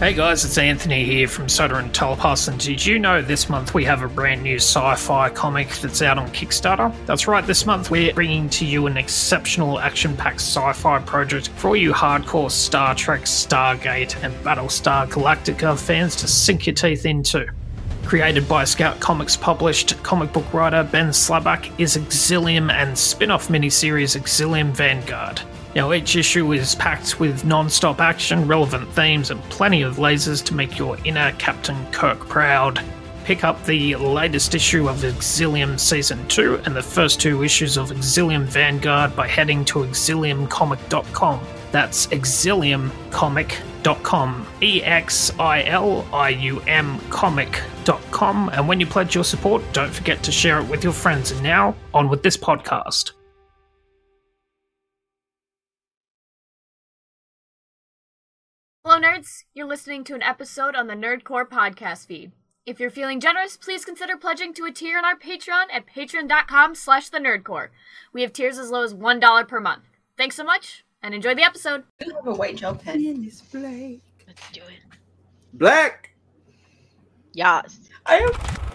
Hey guys, it's Anthony here from Soda and Telepass, and did you know this month we have a brand new sci fi comic that's out on Kickstarter? That's right, this month we're bringing to you an exceptional action packed sci fi project for all you hardcore Star Trek, Stargate, and Battlestar Galactica fans to sink your teeth into. Created by Scout Comics published comic book writer Ben Slabak is Exilium and spin off miniseries Exilium Vanguard. Now, each issue is packed with non stop action, relevant themes, and plenty of lasers to make your inner Captain Kirk proud. Pick up the latest issue of Exilium Season 2 and the first two issues of Exilium Vanguard by heading to exiliumcomic.com. That's exiliumcomic.com. E X I L I U M comic.com. And when you pledge your support, don't forget to share it with your friends. And now, on with this podcast. Nerds! You're listening to an episode on the Nerd Corps podcast feed. If you're feeling generous, please consider pledging to a tier on our Patreon at patreon.com slash the nerdcorps. We have tiers as low as $1 per month. Thanks so much, and enjoy the episode. You have a white gel pen. Let's do it. Black. Yes. I have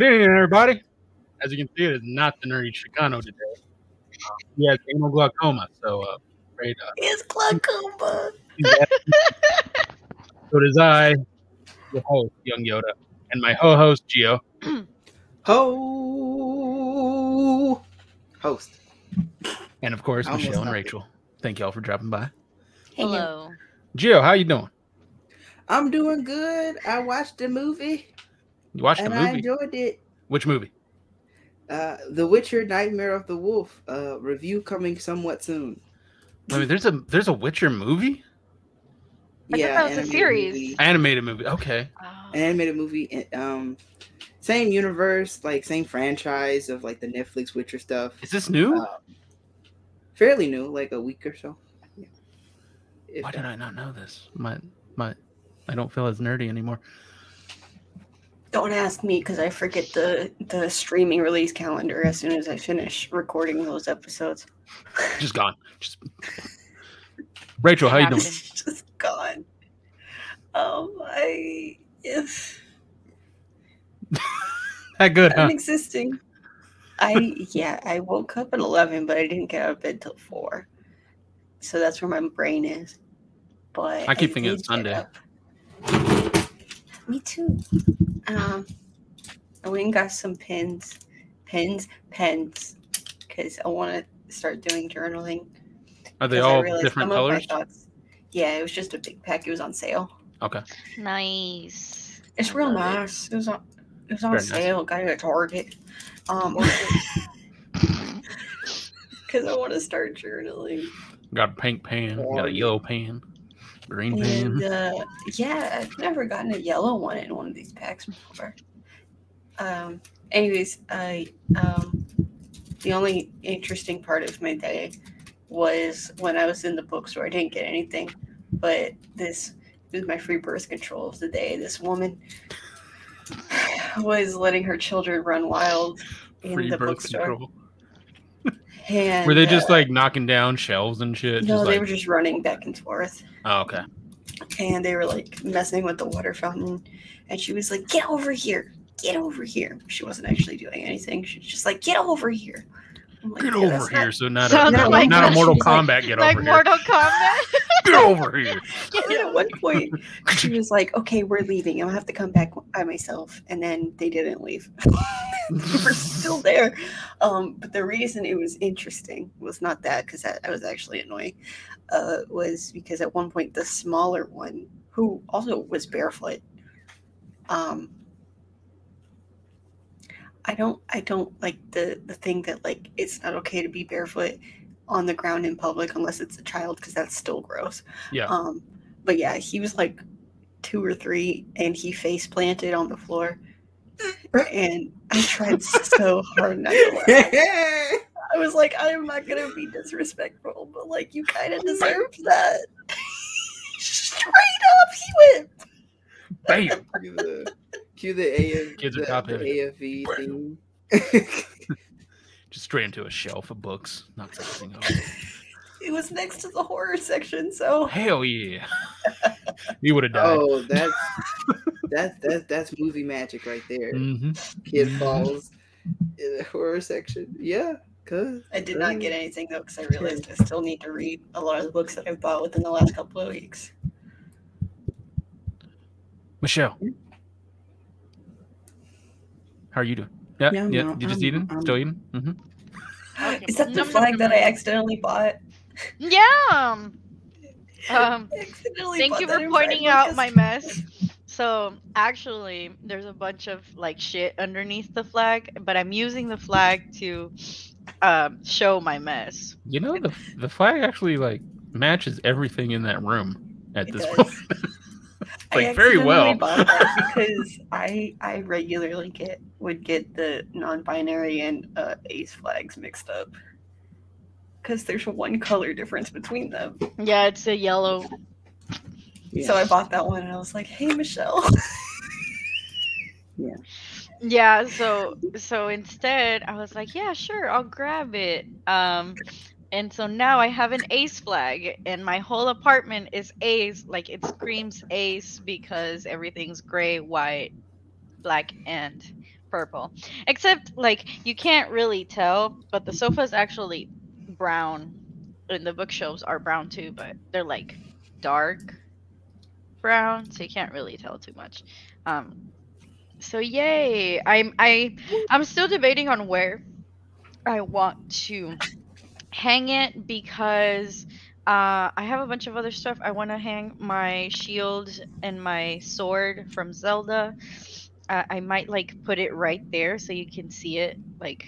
Good evening, everybody. As you can see, it is not the nerdy Chicano today. Uh, he has anal glaucoma, so uh, great. Uh, it's glaucoma. so does I, your host, Young Yoda, and my ho-host, Geo. Ho. Host. and of course almost Michelle and got it. Rachel. Thank y'all for dropping by. Hello. Gio, how you doing? I'm doing good. I watched the movie You watched and the I movie? enjoyed it. Which movie? Uh, the Witcher: Nightmare of the Wolf. Uh, review coming somewhat soon. I mean, there's a there's a Witcher movie, I thought that was a series. movie. animated movie. Okay, Oh. Animated movie. Um, same universe, like same franchise of like the Netflix Witcher stuff. is this new? Uh, fairly new, like a week or so. Yeah. If Why did. I not know this? My my, I don't feel as nerdy anymore. Don't ask me because I forget the the streaming release calendar as soon as I finish recording those episodes. Just gone. Just Rachel, how you doing? Just gone. Um, I if That good, huh? I'm existing. I yeah, I woke up at eleven, but I didn't get out of bed till four. So that's where my brain is. But I keep thinking it's Sunday. Up. Me too. Um, I went and got some pens, pens, pens, because I want to start doing journaling. Are they 'cause I all realized different some of colors? thoughts- Yeah, it was just a big pack. It was on sale. Okay. Nice. It's I real love it. nice. It. was on. It was on Very nice. sale. Got it at Target. Um, because I want to start journaling. Got a pink pen. Got a yellow pen. Green And uh, yeah, I've never gotten a yellow one in one of these packs before. Um, anyways, I um, the only interesting part of my day was when I was in the bookstore. I didn't get anything, but this was my free birth control of the day. This woman was letting her children run wild in Free the birth bookstore. control. And, Were they just uh, like knocking down shelves and shit? no? They like, were just running back and forth. oh, okay. and they were like messing with the water fountain and she was like get over here get over here she wasn't actually doing anything she was just like get over here like, Get over here. not- So not a like not a. Mortal She's like- Kombat get over here. Mortal Kombat. Get over here. Then at one point, she was like, "Okay, we're leaving. I'll have to come back by myself." And then they didn't leave. they were still there. Um, but the reason it was interesting was not that because that, that was actually annoying. Uh, was because at one point the smaller one, who also was barefoot, um, I don't I don't like the the thing that like it's not okay to be barefoot on the ground in public unless it's a child because that's still gross. Yeah. Um, but yeah, he was like two or three, and he face planted on the floor, and I tried so hard not to laugh. I was like, I am not gonna be disrespectful, but like, you kind of deserve that. Straight up, he went. Bam. cue the, cue the, AF, Kids are the, top the. AFV Bam. theme. Just straight into a shelf of books. Knocks everything over. It was next to the horror section, so Hell yeah. you would have died. oh, that's that's that's that's movie magic right there. hmm Kid Mhm. falls in the horror section. Yeah, cause I did not get anything though because I realized I still need to read a lot of the books that I've bought within the last couple of weeks. Michelle. How are you doing? Yeah, Yeah, yeah. no, you just I'm- eating? I'm- Still eating? hmm Is that the Nom, nom, flag that I accidentally bought? Yeah. Um, accidentally thank you for pointing out my mess. So actually, there's a bunch of like shit underneath the flag, but I'm using the flag to um, show my mess. You know the the flag actually like matches everything in that room at It this does. point. I like very well. because I I regularly get would get the non-binary and uh, ace flags mixed up because there's one color difference between them. Yeah, it's a yellow. yeah. So I bought that one and I was like, "Hey, Michelle." Yeah. Yeah, so so instead I was like, yeah, sure, I'll grab it. Um and so now I have an ace flag and my whole apartment is ace, like it screams ace because everything's gray, white, black and purple. Except like you can't really tell, but the sofa is actually brown and the bookshelves are brown too, but they're like dark brown, so you can't really tell too much. Um so yay! I'm I I'm still debating on where I want to hang it because uh, I have a bunch of other stuff. I want to hang my shield and my sword from Zelda. Uh, I might like put it right there so you can see it, like.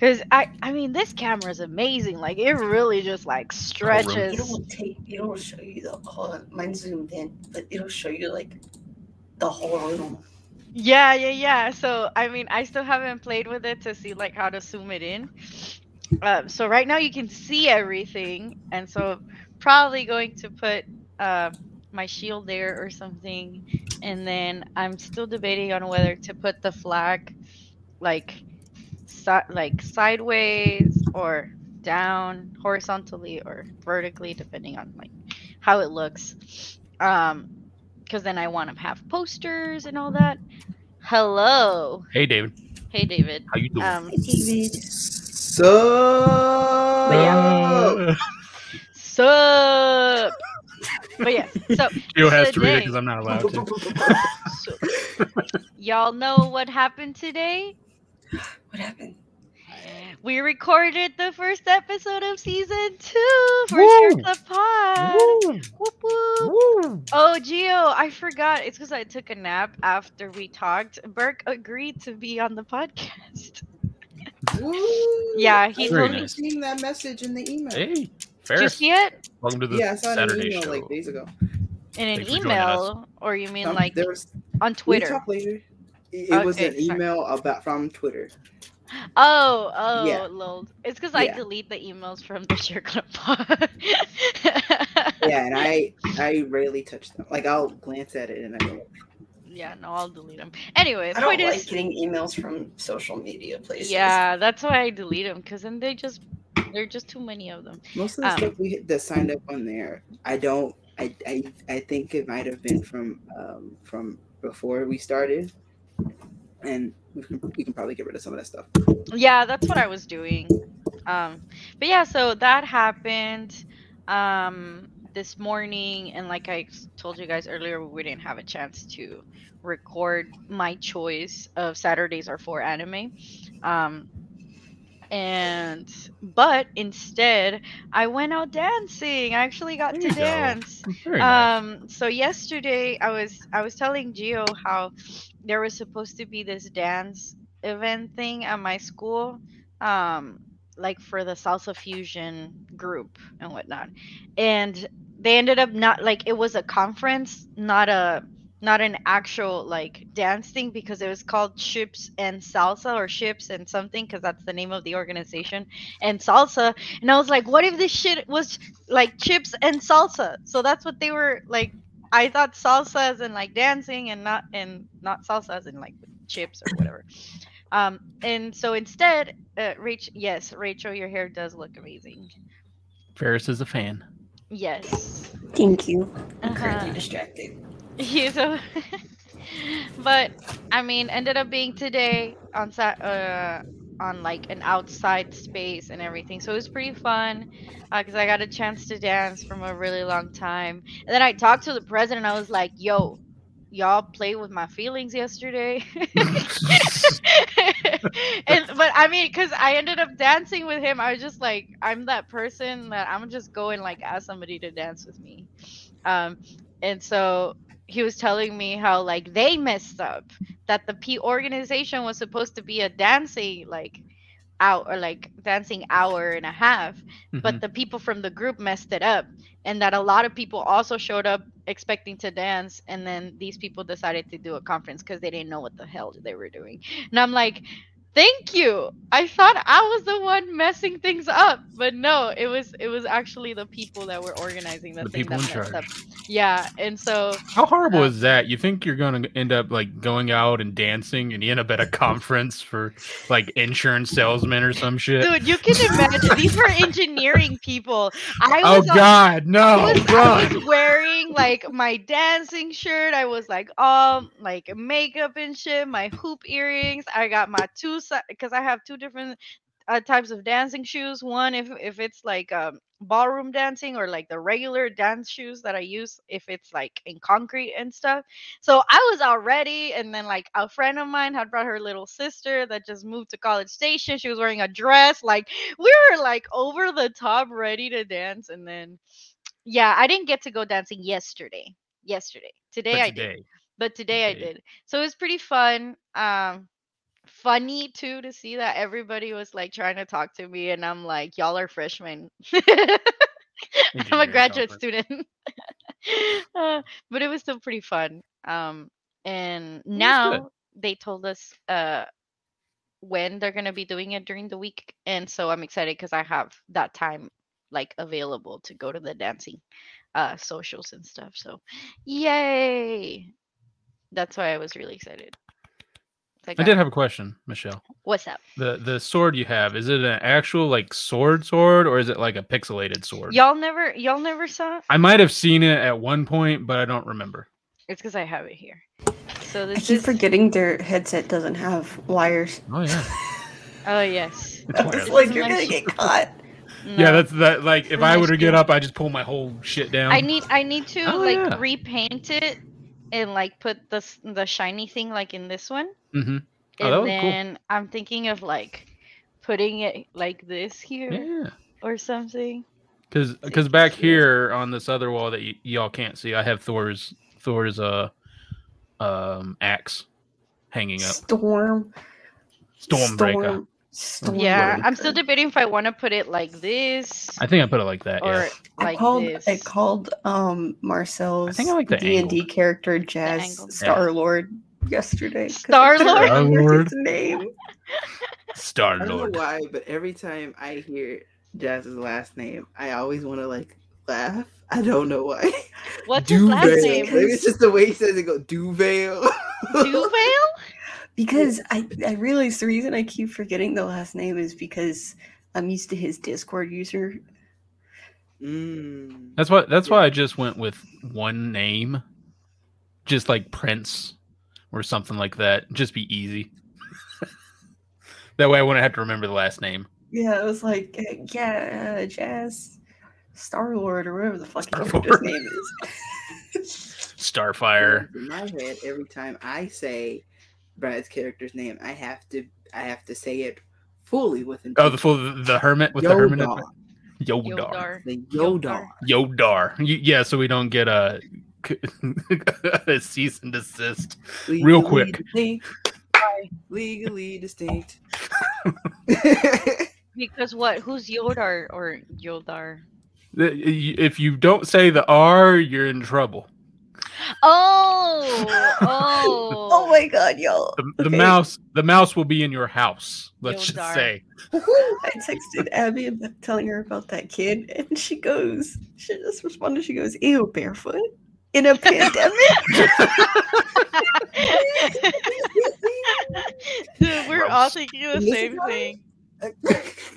Cause I, I mean, this camera is amazing. Like it really just like stretches. It'll take. It'll show you the. Hold on, mine's zoomed in, but it'll show you like the whole room. Yeah, yeah, yeah. So I mean, I still haven't played with it to see like how to zoom it in. Um, so right now you can see everything, and so probably going to put uh, my shield there or something, and then I'm still debating on whether to put the flag like si- like sideways or down horizontally or vertically, depending on like how it looks. Um, because then I want to have posters and all that. Hello, Hey David, hey David. how you doing? Um, Hey, David. So Uh, sup? But yeah, so Gio has to read it because I'm not allowed to. so y'all know what happened today? What happened? We recorded the first episode of season two for Woo! Share the Pod. Woo! Whoop, whoop. Woo! Oh, Geo, I forgot. It's because I took a nap after we talked. Burke agreed to be on the podcast. Yeah, he I Very was nice. seeing that message in the email. Hey, Did you see it Welcome to the yeah, I saw it in an Saturday email show. like days ago. in an Thanks email, or you mean Um, like there was on we Twitter? talk later. It, it was Okay, an sorry. email about from Twitter. Oh, oh, Yeah. lol. It's because I delete the emails from the Share Club pod. Yeah, and I I rarely touch them. Like I'll glance at it and I go, Yeah, no, I'll delete them. Anyway, I the don't point like is, getting emails from social media places. yeah, that's why I delete them because then they just there are just too many of them. most of the Um, stuff we that signed up on there, I don't. I I, I think it might have been from um from before we started, and we can, we can probably get rid of some of that stuff. Yeah, that's what I was doing. Um, but yeah, so that happened. Um, this morning, and like I told you guys earlier, we didn't have a chance to record my choice of Saturdays are for anime. Um, and but instead, I went out dancing. I actually got There to you go. dance. Nice. Um, so yesterday I was I was telling geo how there was supposed to be this dance event thing at my school, um, like for the salsa fusion group and whatnot, and they ended up not like it was a conference, not a not an actual like dance thing because it was called Chips and Salsa or Chips and something because that's the name of the organization and salsa. And I was like what if this shit was like chips and salsa? So that's what they were like I thought salsa as in like dancing and not and not salsa as in like chips or whatever. Um and so instead uh, Rachel yes Rachel your hair does look amazing. Ferris is a fan. Yes Thank you. I'm Uh-huh. currently distracted. Yeah, so but I mean, ended up being today on sat uh on like an outside space and everything. So it was pretty fun because I got a chance to dance from a really long time. And then I talked to the president. I was like, "Yo, y'all played with my feelings yesterday." and but I mean, because I ended up dancing with him, I was just like, I'm that person that I'm just going like ask somebody to dance with me. Um, and so he was telling me how like they messed up that the P organization was supposed to be a dancing like out or like dancing hour and a half but Mhm. the people from the group messed it up and that a lot of people also showed up expecting to dance and then these people decided to do a conference because they didn't know what the hell they were doing and i'm like thank you i thought i was the one messing things up but no it was it was actually the people that were organizing the, The thing people that in messed charge. up yeah and so How horrible Uh, is that? You think you're gonna end up like going out and dancing, and you end up at a conference for like insurance salesman or some shit. dude you can imagine these were engineering people i oh was on- God, I no! was, I run. was wearing like my dancing shirt. I was like all like makeup and shit. My hoop earrings. I got my two because I have two different uh, types of dancing shoes. One if if it's like um, ballroom dancing or like the regular dance shoes that I use if it's like in concrete and stuff. So I was all ready, and then like a friend of mine had brought her little sister that just moved to College Station. She was wearing a dress. Like we were like over the top, ready to dance, and then yeah, I didn't get to go dancing yesterday. Yesterday. Today But I did. But today I did. So it was pretty fun. Um funny too to see that everybody was like trying to talk to me and I'm like, y'all are freshmen. I'm a graduate student. Uh, but it was still pretty fun. Um and now they told us uh when they're gonna be doing it during the week and so i'm excited because i have that time like available to go to the dancing uh socials and stuff so yay that's why i was really excited I did have a question, Michelle. what's up The the sword you have is it an actual like sword sword or is it like a pixelated sword? y'all never y'all never saw it? I might have seen it at one point, but I don't remember. it's because i have it here so I keep is forgetting their headset doesn't have wires. Oh yeah, oh yes It's I was like, you're gonna get caught. yeah. That's that. Like if I were to get up, I just pull my whole shit down. I need I need to Oh, like yeah. repaint it and like put the the shiny thing like in this one. Mm-hmm. Oh, that and was cool. then I'm thinking of like putting it like this here Yeah. or something. Because because back see here on this other wall that y- y'all can't see, I have Thor's Thor's uh um axe hanging up. Storm. Stormbreaker. Storm. Yeah, I'm still debating if I want to put it like this I think I put it like that. or yeah. I like called this. I called um Marcel's I think I like the D and D angled. character Jazz angled. Star Lord yesterday. 'cause I Star couldn't Lord? remember Star-Lord. Name. Star I don't know why, but every time I hear Jazz's last name, I always want to like laugh. I don't know why. What's his last Duvail. name? Maybe it's just the way he says it. Go Duvail. Duvail? Because I, I realized the reason I keep forgetting the last name is because I'm used to his Discord user. Mm. That's why. That's Yeah. why I just went with one name, just like Prince or something like that. Just be easy. that way, I wouldn't have to remember the last name. Yeah, it was like, uh, yeah, uh, Jazz Star Lord or whatever the fuck his name is. Starfire. In my head, every time I say Brad's character's name, I have to I have to say it fully with Oh, the full the hermit with the hermit. Yodar. Yodar. Yodar. The Yodar. Yodar. Yeah, so we don't get a, a cease and desist. Real quick. distinct. Legally distinct. Because what? Who's Yodar or Yodar? If you don't say the R, you're in trouble. Oh, oh, Oh my god, y'all. The, the Okay. mouse, the mouse will be in your house. Let's just Yodar. say. I texted Abby about telling her about that kid, and she goes, she just responded, she goes, ew, barefoot in a pandemic. Dude, we're all Gross. thinking the same thing.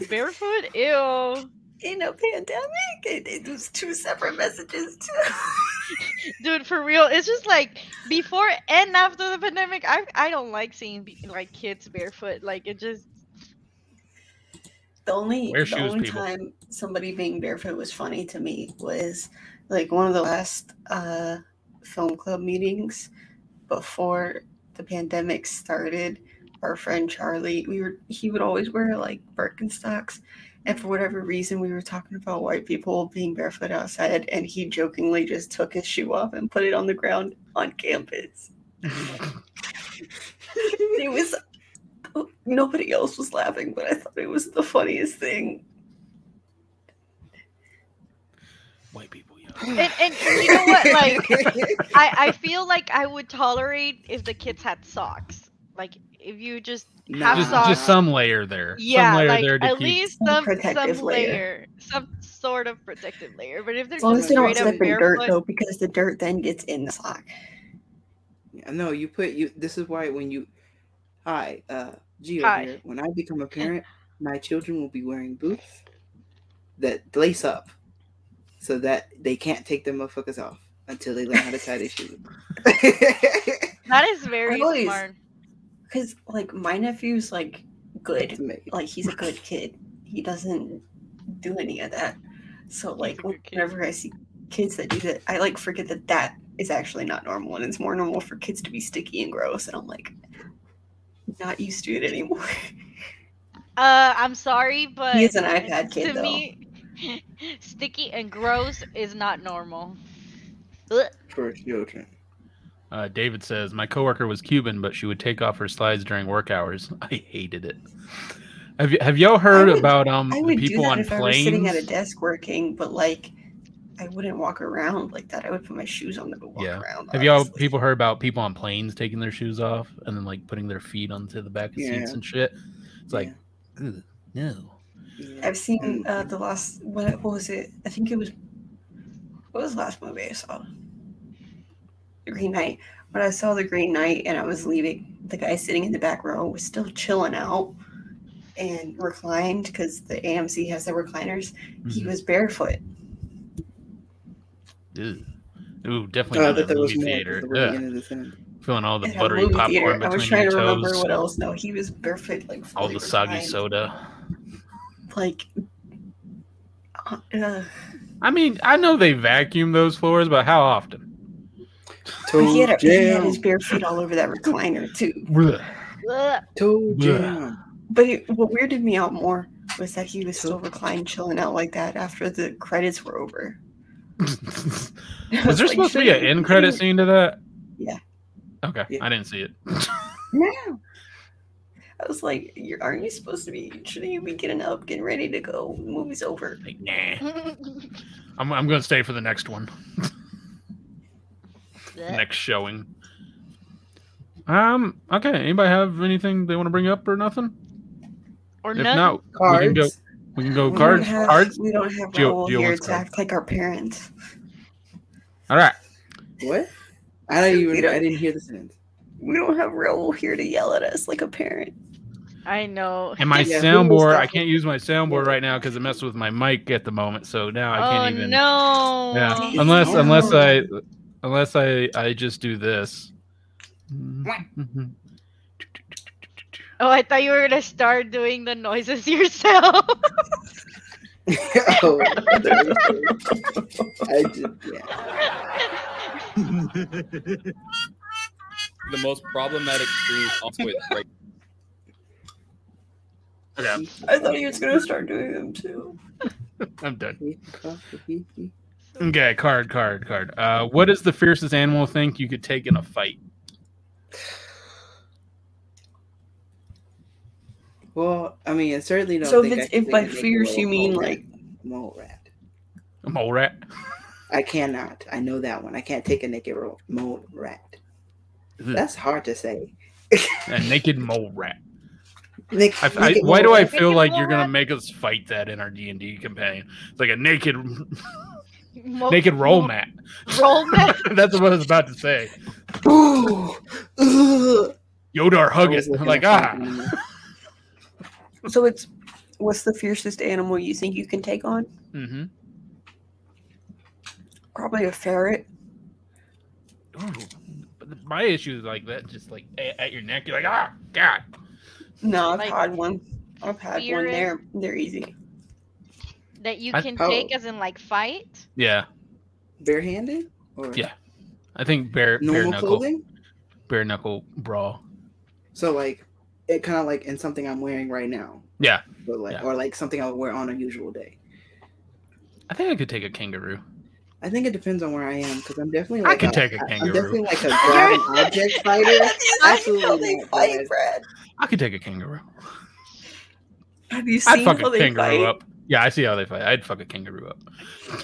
Barefoot? Ew. In a pandemic? It, it was two separate messages, too. Dude, for real, it's just like before and after the pandemic. I I don't like seeing like kids barefoot. Like it just The only, Wear the shoes, only people. time somebody being barefoot was funny to me was like one of the last uh, film club meetings before the pandemic started. Our friend Charlie, we were he would always wear like Birkenstocks, and for whatever reason, we were talking about white people being barefoot outside, and he jokingly just took his shoe off and put it on the ground on campus. it was oh, nobody else was laughing, but I thought it was the funniest thing. White people. And, and you know what? Like I I feel like I would tolerate if the kids had socks. Like if you just have Just, socks. just some layer there. yeah, some layer like there to at keep. least Some some protective some layer. layer, some sort of protective layer. But if they're As long as just they don't slip in dirt though, because the dirt then gets in the sock. Yeah, no, you put you. This is why when you, hi, uh, Gio Hi. here. When I become a parent, my children will be wearing boots that lace up, so that they can't take their motherfuckers off until they learn how to tie their shoes. that is very always- smart. Because like my nephew's like good, like he's a good kid. He doesn't do any of that. So like a kid. whenever I see kids that do that, I like forget that that is actually not normal, and it's more normal for kids to be sticky and gross. And I'm like, not used to it anymore. Uh, I'm sorry, but He is an iPad kid, to though. me, sticky and gross is not normal. Ugh. for children. Uh, David says, My coworker was Cuban, but she would take off her slides during work hours. I hated it. Have, y- have y'all heard would- about um the people on if I was sitting at a desk working, but like I wouldn't walk around like that. I would put my shoes on and walk Yeah. around. Have y'all people heard about people on planes taking their shoes off and then like putting their feet onto the back of seats and shit? It's like, ugh, no. I've seen uh, the last what, what was it? I think it was what was the last movie I saw? The Green Knight. When I saw the Green Knight and I was leaving, the guy sitting in the back row was still chilling out and reclined because the AMC has the recliners. He Mhm. was barefoot. Ugh. Ooh, definitely Oh, I not thought in there a was movie theater. The Ugh. end of the sentence. Feeling all the at buttery movie popcorn theater. I was trying your to remember what else. No, he was barefoot, like All fully the soggy soda. Like, uh, I mean, I know they vacuum those floors, but how often? But he had, a, Toe he had his bare feet all over that recliner too. Ugh. Ugh. Toe jam. But it, what weirded me out more was that he was still reclined, chilling out like that after the credits were over. Was I there like, supposed to be an shouldn't- end credit scene to that? Yeah. Okay, Yeah. I didn't see it. No. I was like, You're, "Aren't you supposed to be? Shouldn't you be getting up, getting ready to go? The movie's over." like, nah. I'm, I'm gonna stay for the next one, Ugh. Next showing. Um. Okay. Anybody have anything they want to bring up or nothing? or If none. not, we can go. Cards. We can go We cards. Don't have, Cards. We don't have Gio- Raul Gio here to cards. act like our parents. All right. What? I don't even. don't- I didn't hear the sentence. We don't have Raul here to yell at us like a parent. I know. And my Yeah, who soundboard. I can't use my soundboard right now because it messed with my mic at the moment. So now I oh can't even. no. Yeah. No. Unless unless I unless I I just do this. Mhm. Oh, I thought you were gonna start doing the noises yourself. oh, I just, yeah. the most problematic streams also with right Okay, I thought he was gonna start doing them too. I'm done. Okay, card, card, card. Uh, what is the fiercest animal think you could take in a fight? Well, I mean, I certainly don't. So if think I it's can if take by fierce you mean mole like rat. mole rat. A mole rat? I cannot. I know that one. I can't take a naked ro- mole rat. That's hard to say. A naked mole rat. Nick, I, I, why do I feel like you're gonna make us fight that in our D and D companion? It's like a naked, Mo- naked roll mat. Roll mat. That's what I was about to say. Ooh, ugh. Yodar, hug I it. Like ah, so it's what's the fiercest animal you think you can take on? mm-hmm. Probably a ferret. But my issue is like that, just like at, at your neck. You're like ah, god. No, I've Like, had one. I've had one. ferret? They're they're easy. That you I- can oh. take as in like fight. Yeah, Barehanded or Yeah. I think bare bare knuckle clothing. bare knuckle brawl. So like, it kind of like in something I'm wearing right now, Yeah, but like Yeah. or like something I would wear on a usual day. I think I could take a kangaroo. I think it depends on where I am because I'm definitely I like could a- take a I- I'm definitely like a grab object fighter. Absolutely they fight. Brad. I could take a kangaroo. Have you seen I'd seen fuck a kangaroo fight? up. Yeah, I see how they fight. I'd fuck a kangaroo up.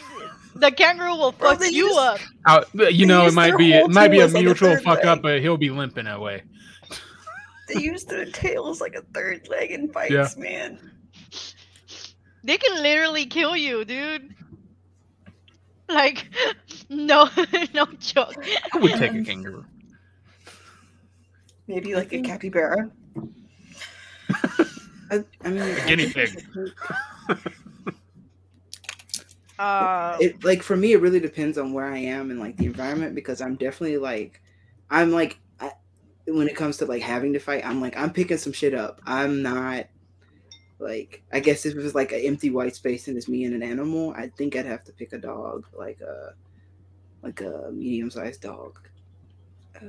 The kangaroo will fuck they you use- up. Out, you know, it might be it might be a tail like, a mutual third fuck up, but he'll be limping that way. They use their tails like a third leg in fights, Yeah. man. They can literally kill you, dude. Like, no, no joke. I would take a kangaroo. Maybe like a mm-hmm. capybara. I, I mean, I guinea pig. Uh, it like for me it really depends on where i am and like the environment because i'm definitely like i'm like I, when it comes to like having to fight i'm like i'm picking some shit up i'm not like i guess if it was like an empty white space and it's me and an animal i think i'd have to pick a dog like a like a medium-sized dog uh,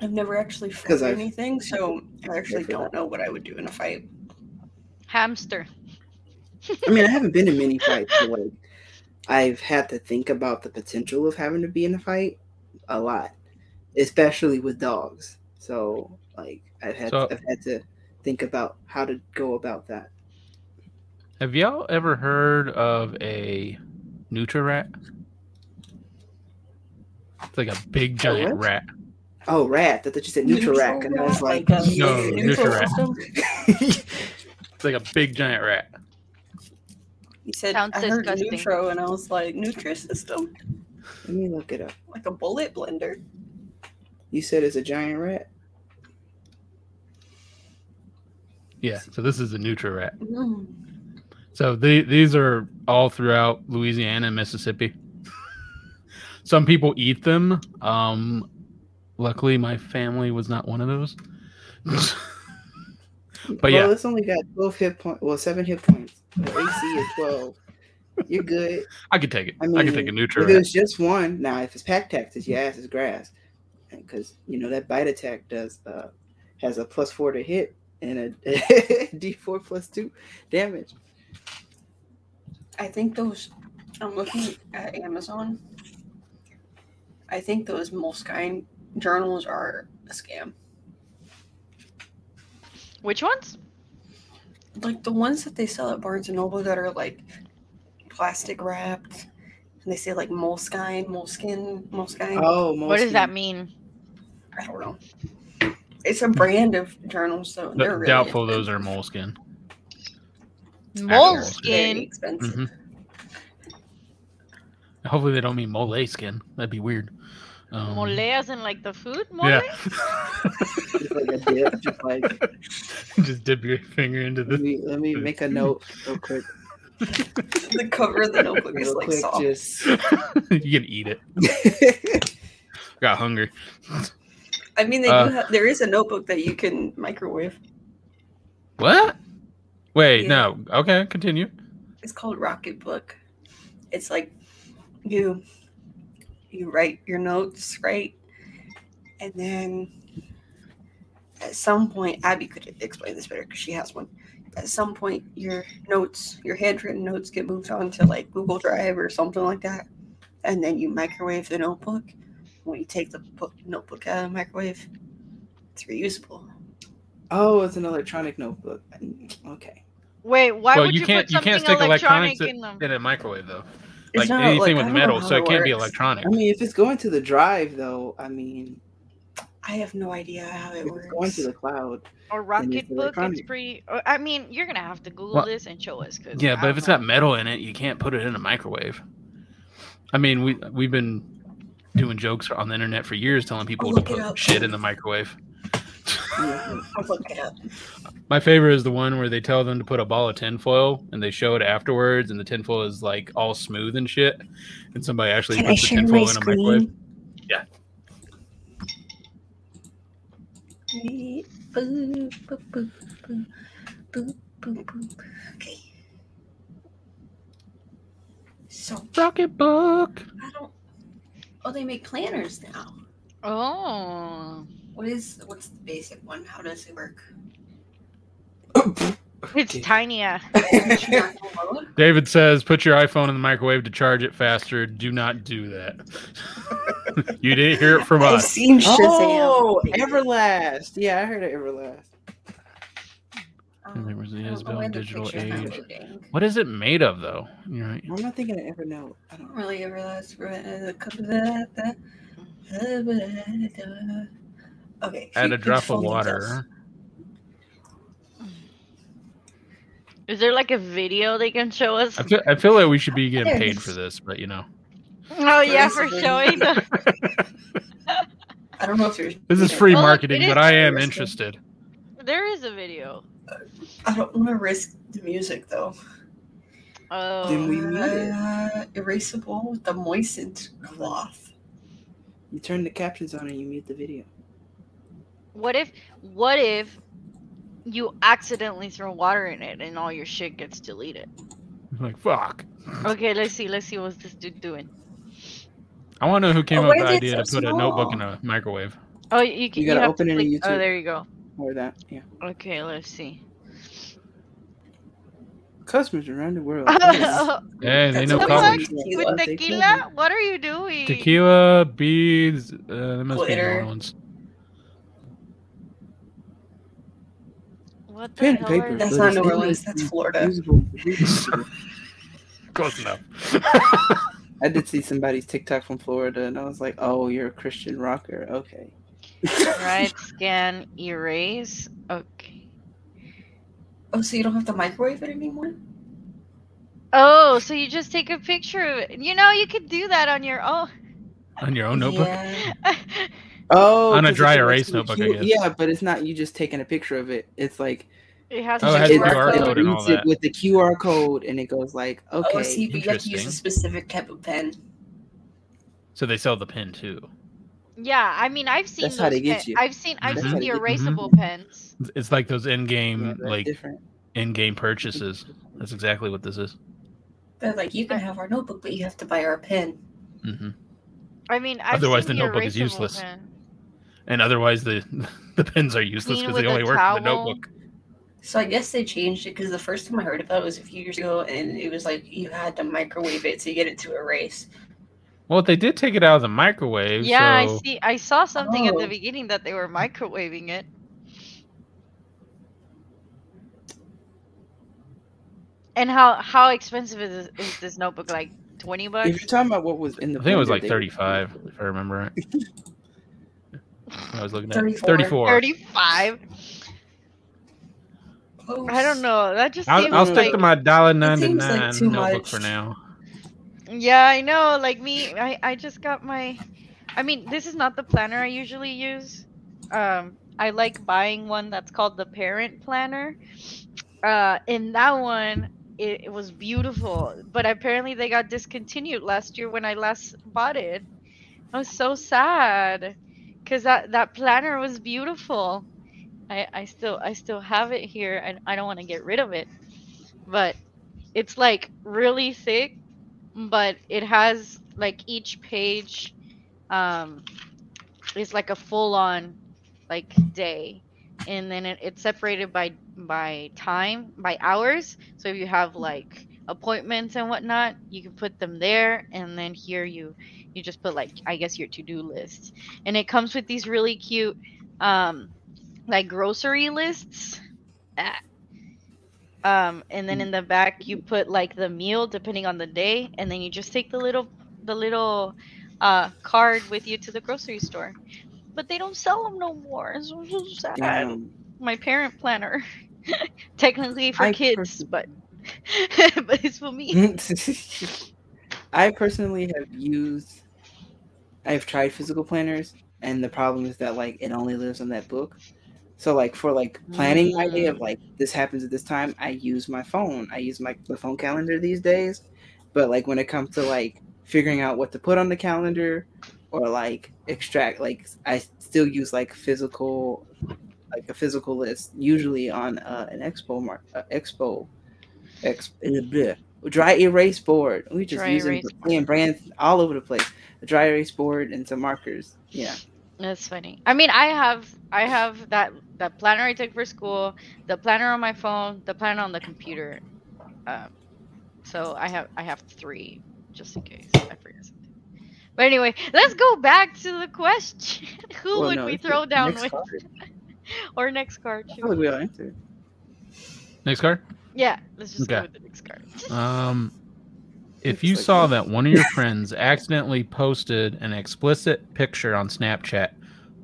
I've never actually fought 'Cause I've- anything, so I actually don't know what I would do in a fight. hamster. I mean i haven't been in many fights but like i've had to think about the potential of having to be in a fight a lot especially with dogs so like i've had So- i've had to think about how to go about that Have y'all ever heard of a nutria rat? It's like a big giant what? rat. oh rat that you said Nutrirac, and i was like No, neutral Nutria-Rat. It's like a big giant rat. You said Sounds I heard disgusting. neutro, and I was like, Nutrisystem, let me look it up like a bullet blender. you said it's a giant rat Yeah, so this is a nutria rat. Mm. So the, these are all throughout Louisiana and Mississippi. Some people eat them. Um, luckily, my family was not one of those. but well yeah, it's only got 12 hit points well 7 hit points the ac is 12 you're good I could take it. I I, could take a neutral. if rat. it's just one now if it's pack tactics your ass is grass because you know that bite attack does uh has a plus four to hit and a d4 plus two damage I think those. I'm looking at Amazon. I think those Moleskine journals are a scam. Which ones? Like the ones that they sell at Barnes and Noble that are like plastic wrapped, and they say like Moleskine, Moleskin, Moleskine. oh What does that mean? I don't know. It's a brand of journals, so they're really doubtful those are expensive. moleskin. Moleskin. expensive. Mhm. Hopefully, they don't mean mole skin. That'd be weird. Um, Mole as in like the food mole? Yeah. just like a dip just like Just dip your finger into let the. me let me make a note real quick the cover of the notebook is like quick soft. just you can eat it. Got hungry. I mean, they Uh, do have, there is a notebook that you can microwave. What? Wait, Yeah. no. Okay, continue. It's called Rocket Book. It's like you you write your notes, right? And then at some point, Abby could explain this better because she has one. At some point, your notes, your handwritten notes, get moved on to like Google Drive or something like that, and then you microwave the notebook. When you take the book, notebook out of the microwave, it's reusable. Oh, it's an electronic notebook. Mm, okay. Wait, why well, would you you, can't put you can't stick electronic electronics in in a microwave though. It's Like not, anything like, with metal, so it can't be works. electronic. I mean, if it's going to the drive, though, I mean, I have no idea how it if it's works. going to the cloud, Or Then it's Rocket Book, it's pretty. or- I mean, you're gonna have to Google Well, this and show us. Cause Yeah, I but if don't it's know. got metal in it, you can't put it in a microwave. I mean, we we've been doing jokes on the internet for years, telling people oh, to put shit in the microwave. yeah. I'll look it up. My favorite is the one where they tell them to put a ball of tinfoil and they show it afterwards, and the tinfoil is like all smooth and shit, and somebody actually Can I the share my tinfoil in a microwave. Yeah. Boop, boop, boop. Okay. So Rocket book. I don't. Oh, they make planners now. Oh, What is what's the basic one? How does it work? it's Okay. tiny. uh, David says, "Put your iPhone in the microwave to charge it faster. Do not do that." you didn't hear it from I've us. seen Shazam. Oh, Everlast. Yeah, I heard of Everlast. And there was the I don't know Isabel digital age. What is it made of, though? You're right. I'm not thinking of Evernote. I I don't don't really ever Okay. Add a drop of water. Is there like a video they can show us? I feel, I feel like we should be getting paid for this, but you know, Oh yeah, for is showing. The... I don't know if there's. this is free look, marketing, but I am free. interested. there is a video. I don't want to risk the music though. Oh, Then we need it. Uh, erasable with the moistened cloth. You turn the captions on and you mute the video. What if? What if you accidentally throw water in it and all your shit gets deleted? like, fuck. Okay, let's see. Let's see what's this dude doing. I want to know who came Oh, up with the is it idea to so put a notebook in a microwave. Oh, you can. You gotta have open to it in click- Oh, there you go. Or that, yeah. Okay, let's see. Customers around the world. Hey, they That's know what college. With Tequila. tequila? What are you doing? Tequila, beads, uh, there must be Glitter. more ones. What the Pen hell paper. That's not New Orleans. That's Florida. usable- usable. Close enough. I did see somebody's TikTok from Florida, and I was like, "Oh, you're a Christian rocker, okay." Right, scan, erase. Okay. Oh, so you don't have to microwave it anymore? Oh, so you just take a picture of it. You know, you could do that on your own. On your own notebook. Yeah. Oh, On a 'cause dry erase to the notebook, I Q- guess. Yeah, but it's not you just taking a picture of it. It's like it has Oh, to it has be the QR QR code and all that. with the QR code, and it goes like, okay. Oh, so you, you have to use a specific type of pen. So they sell the pen too. Yeah, I mean, I've seen That's those. how they get pen- you. I've seen, I've That's seen the they get you. erasable pens. It's like those in-game, that's like different. in-game purchases. That's exactly what this is. They're like, you can have our notebook, but you have to buy our pen. hmm I mean, I've Otherwise seen the notebook is useless. pen. And otherwise, the the pens are useless because they a only work in the notebook. So I guess they changed it because the first time I heard about it was a few years ago, and it was like you had to microwave it to get it to erase. Well, they did take it out of the microwave. Yeah, so I see. I saw something at the Oh. beginning that they were microwaving it. And how how expensive is this, is this notebook? Like twenty bucks? If you're talking about what was in the, I think it was like 35, if I remember right. I was looking at 34. 34. Thirty-five. Close. I don't know. That just I'll, seems I'll stick like to my dollar ninety nine like notebook much. for now. Yeah, I know. Like me, I, I just got my. I mean, this is not the planner I usually use. Um, I like buying one that's called the Parent Planner. Uh, and that one, it, it was beautiful, but apparently they got discontinued last year when I last bought it. I was so sad, cause that that planner was beautiful. I I still I still have it here, and I don't want to get rid of it, but it's like really thick, but it has like each page um is like a full on like day. And then it, it's separated by by time by hours. So if you have like appointments and whatnot you can put them there and then here you you just put like i guess your to-do list and it comes with these really cute um like grocery lists Ah. um and then in the back you put like the meal depending on the day and then you just take the little the little uh card with you to the grocery store but they don't sell them no more it's so sad Damn. my parent planner technically for I kids but but it's for me I personally have used. I've tried physical planners, and the problem is that like it only lives on that book. So like for like planning my day of like this happens at this time, I use my phone. I use my the phone calendar these days. But like when it comes to like figuring out what to put on the calendar or like extract like I still use like physical like a physical list usually on uh, an expo mark uh, expo ex- uh, bleh, dry erase board. We just Dry use erase it playing brands all over the place. A dry erase board and some markers. Yeah. That's funny. I mean, I have I have that that planner I took for school, the planner on my phone, the planner on the computer. Um, so I have I have three just in case I forget something. But anyway, let's go back to the question: Who Well, would no, we throw down next with? card. or next card? I feel we all answered. Next card. Yeah, let's just go with the next card. Um, if you like saw me. that one of your friends accidentally posted an explicit picture on Snapchat,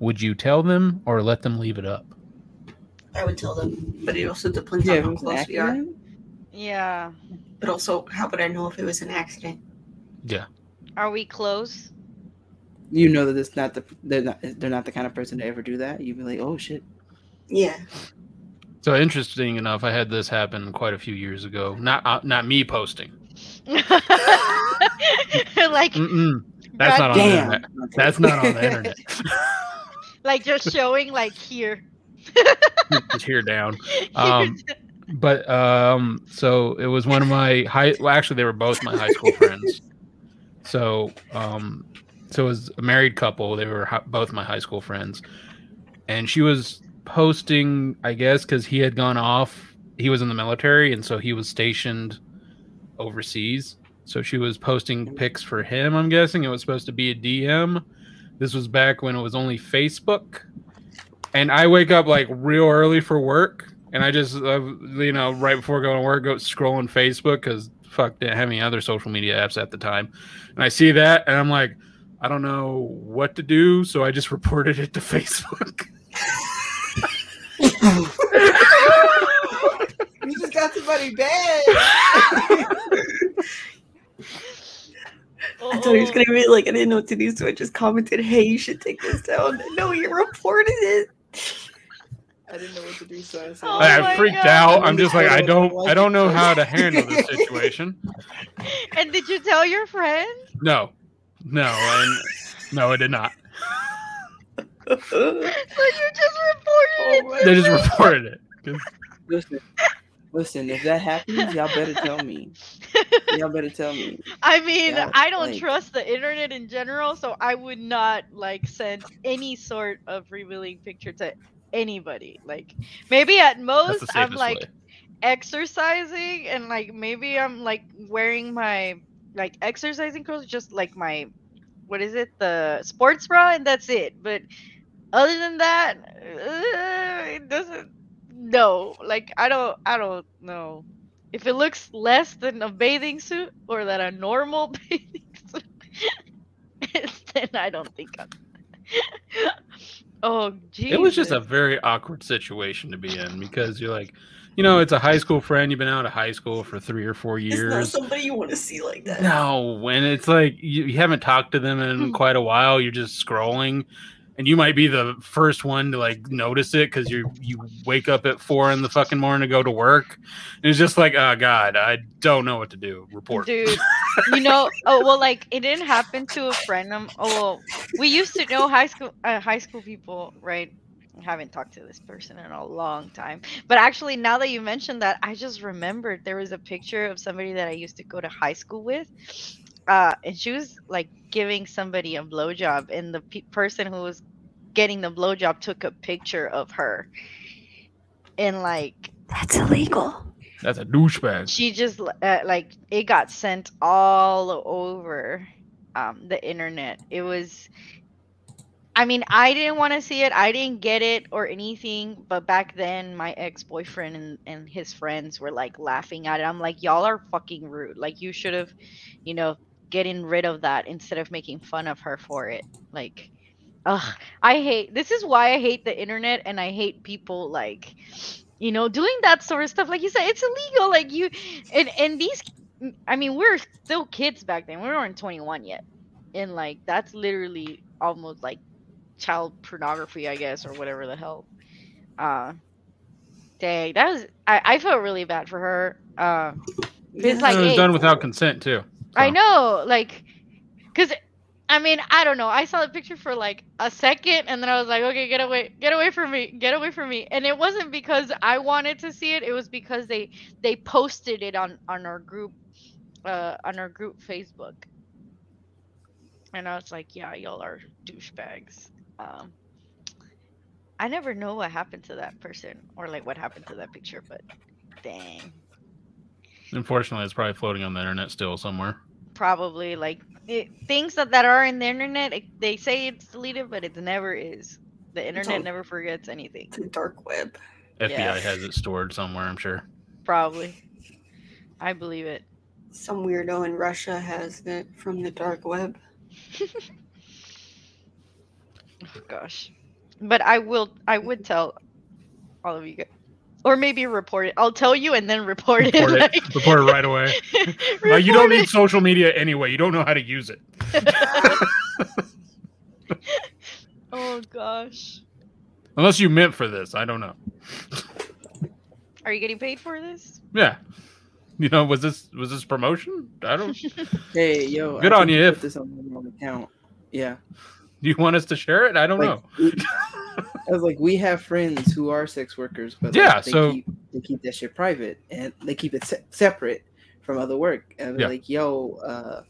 would you tell them or let them leave it up? I would tell them, but it also depends Yeah, on how was an close we are. Yeah, But also, how would I know if it was an accident? Yeah. are we close? You know that it's not the they're not they're not the kind of person to ever do that. You'd be like, oh shit. Yeah. So interesting enough, I had this happen quite a few years ago. Not uh, not me posting. like, Mm-mm. That's not on the internet. That's not on the internet. like just showing like here. Just here down. Um, but um, so it was one of my high. Well, actually, they were both my high school friends. So um, so it was a married couple. They were hi- both my high school friends, and she was posting, I guess, because he had gone off. He was in the military, and so he was stationed overseas. So she was posting pics for him. I'm guessing it was supposed to be a DM. This was back when it was only Facebook, and I wake up like real early for work, and I just uh, you know right before going to work, go scrolling Facebook because fuck didn't have any other social media apps at the time, and I see that, and I'm like, I don't know what to do, so I just reported it to Facebook. you just got somebody bad. I thought he was gonna be like, I didn't know what to do, so I just commented, "Hey, you should take this down." No, you reported it. I didn't know what to do, so I said, Oh I my freaked God. out. I'm just like I don't I don't know how to handle this situation. And did you tell your friend? No, no, and no, I did not. So you just reported Oh it. They just them? reported it. 'Cause listen, listen. If that happens, y'all better tell me. Y'all better tell me. I mean, Yeah, I don't like- trust the internet in general, so I would not like send any sort of revealing picture to anybody. Like maybe at most I'm like way. exercising and like maybe I'm like wearing my like exercising clothes, just like my what is it, the sports bra, and that's it. But other than that, uh, it doesn't. No, like I don't, I don't know if it looks less than a bathing suit or than a normal bathing suit. then I don't think I'm. oh, geez. It was just a very awkward situation to be in because you're like, you know, it's a high school friend. You've been out of high school for three or four It's not years. somebody you want to see like that. No, when it's like you, you haven't talked to them in quite a while, you're just scrolling, and you might be the first one to like notice it because you you wake up at four in the fucking morning to go to work, and it's just like, oh god, I don't know what to do. Report. Dude, you know, oh well, like it didn't happen to a friend. Um, oh well, we used to know high school, uh, high school people, right? I haven't talked to this person in a long time. But actually, now that you mentioned that, I just remembered there was a picture of somebody that I used to go to high school with. Uh, and she was like giving somebody a blowjob, and the pe- person who was getting the blowjob took a picture of her. And like, That's illegal. That's a douchebag. she just uh, like it got sent all over um the internet it was i mean i didn't want to see it i didn't get it or anything but back then my ex-boyfriend and, and his friends were like laughing at it i'm like y'all are fucking rude like you should have you know getting rid of that instead of making fun of her for it. Like ugh i hate this is why i hate the internet and i hate people like you know doing that sort of stuff. Like you said it's illegal. Like you and and these i mean we are still kids back then. We weren't 21 yet. And like that's literally almost like child pornography i guess or whatever the hell. Uh dang that was i, I felt really bad for her. Uh it's like it was hey, done without consent too. I know, like, cause I mean, I don't know. I saw the picture for like a second, and then I was like, okay, get away, get away from me, get away from me. And it wasn't because I wanted to see it; it was because they they posted it on on our group, uh, on our group Facebook. And I was like, yeah, y'all are douchebags. Um, I never know what happened to that person or like what happened to that picture, but dang. Unfortunately, it's probably floating on the internet still somewhere. probably like it, things that, that are in the internet it, they say it's deleted but it never is the internet on- never forgets anything The dark web. FBI Yeah. has it stored somewhere, I'm sure. probably i believe it Some weirdo in Russia has it from the dark web. oh, gosh but i will i would tell all of you guys or maybe report it i'll tell you and then report, Report it, it. Report it right away. Like, you don't need social media anyway. You don't know how to use it. oh gosh Unless you meant for this. I don't know. are you getting paid for this Yeah. You know, was this was this promotion? I don't. Hey, yo. Good I on think you, Put if- this on the wrong account. Yeah. Do you want us to share it? I don't Like, know. We- I was like, we have friends who are sex workers, but like, Yeah, they so- keep, they keep that shit private and they keep it se- separate from other work. And they're Yeah. like, yo, uh,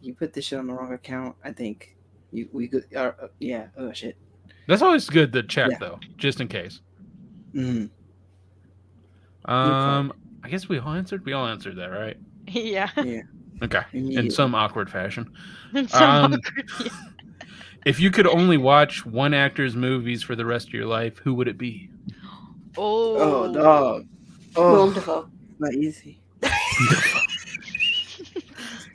you put this shit on the wrong account. I think you we could. Uh, uh, yeah. Oh shit. That's always good to check Yeah. though, just in case. Mm. Um, I guess we all answered. We all answered that, right? yeah Okay. In some awkward fashion. In Some Um, awkward- yeah. If you could only watch one actor's movies for the rest of your life, who would it be? oh Oh, dog. Willem Oh, Dafoe. not easy.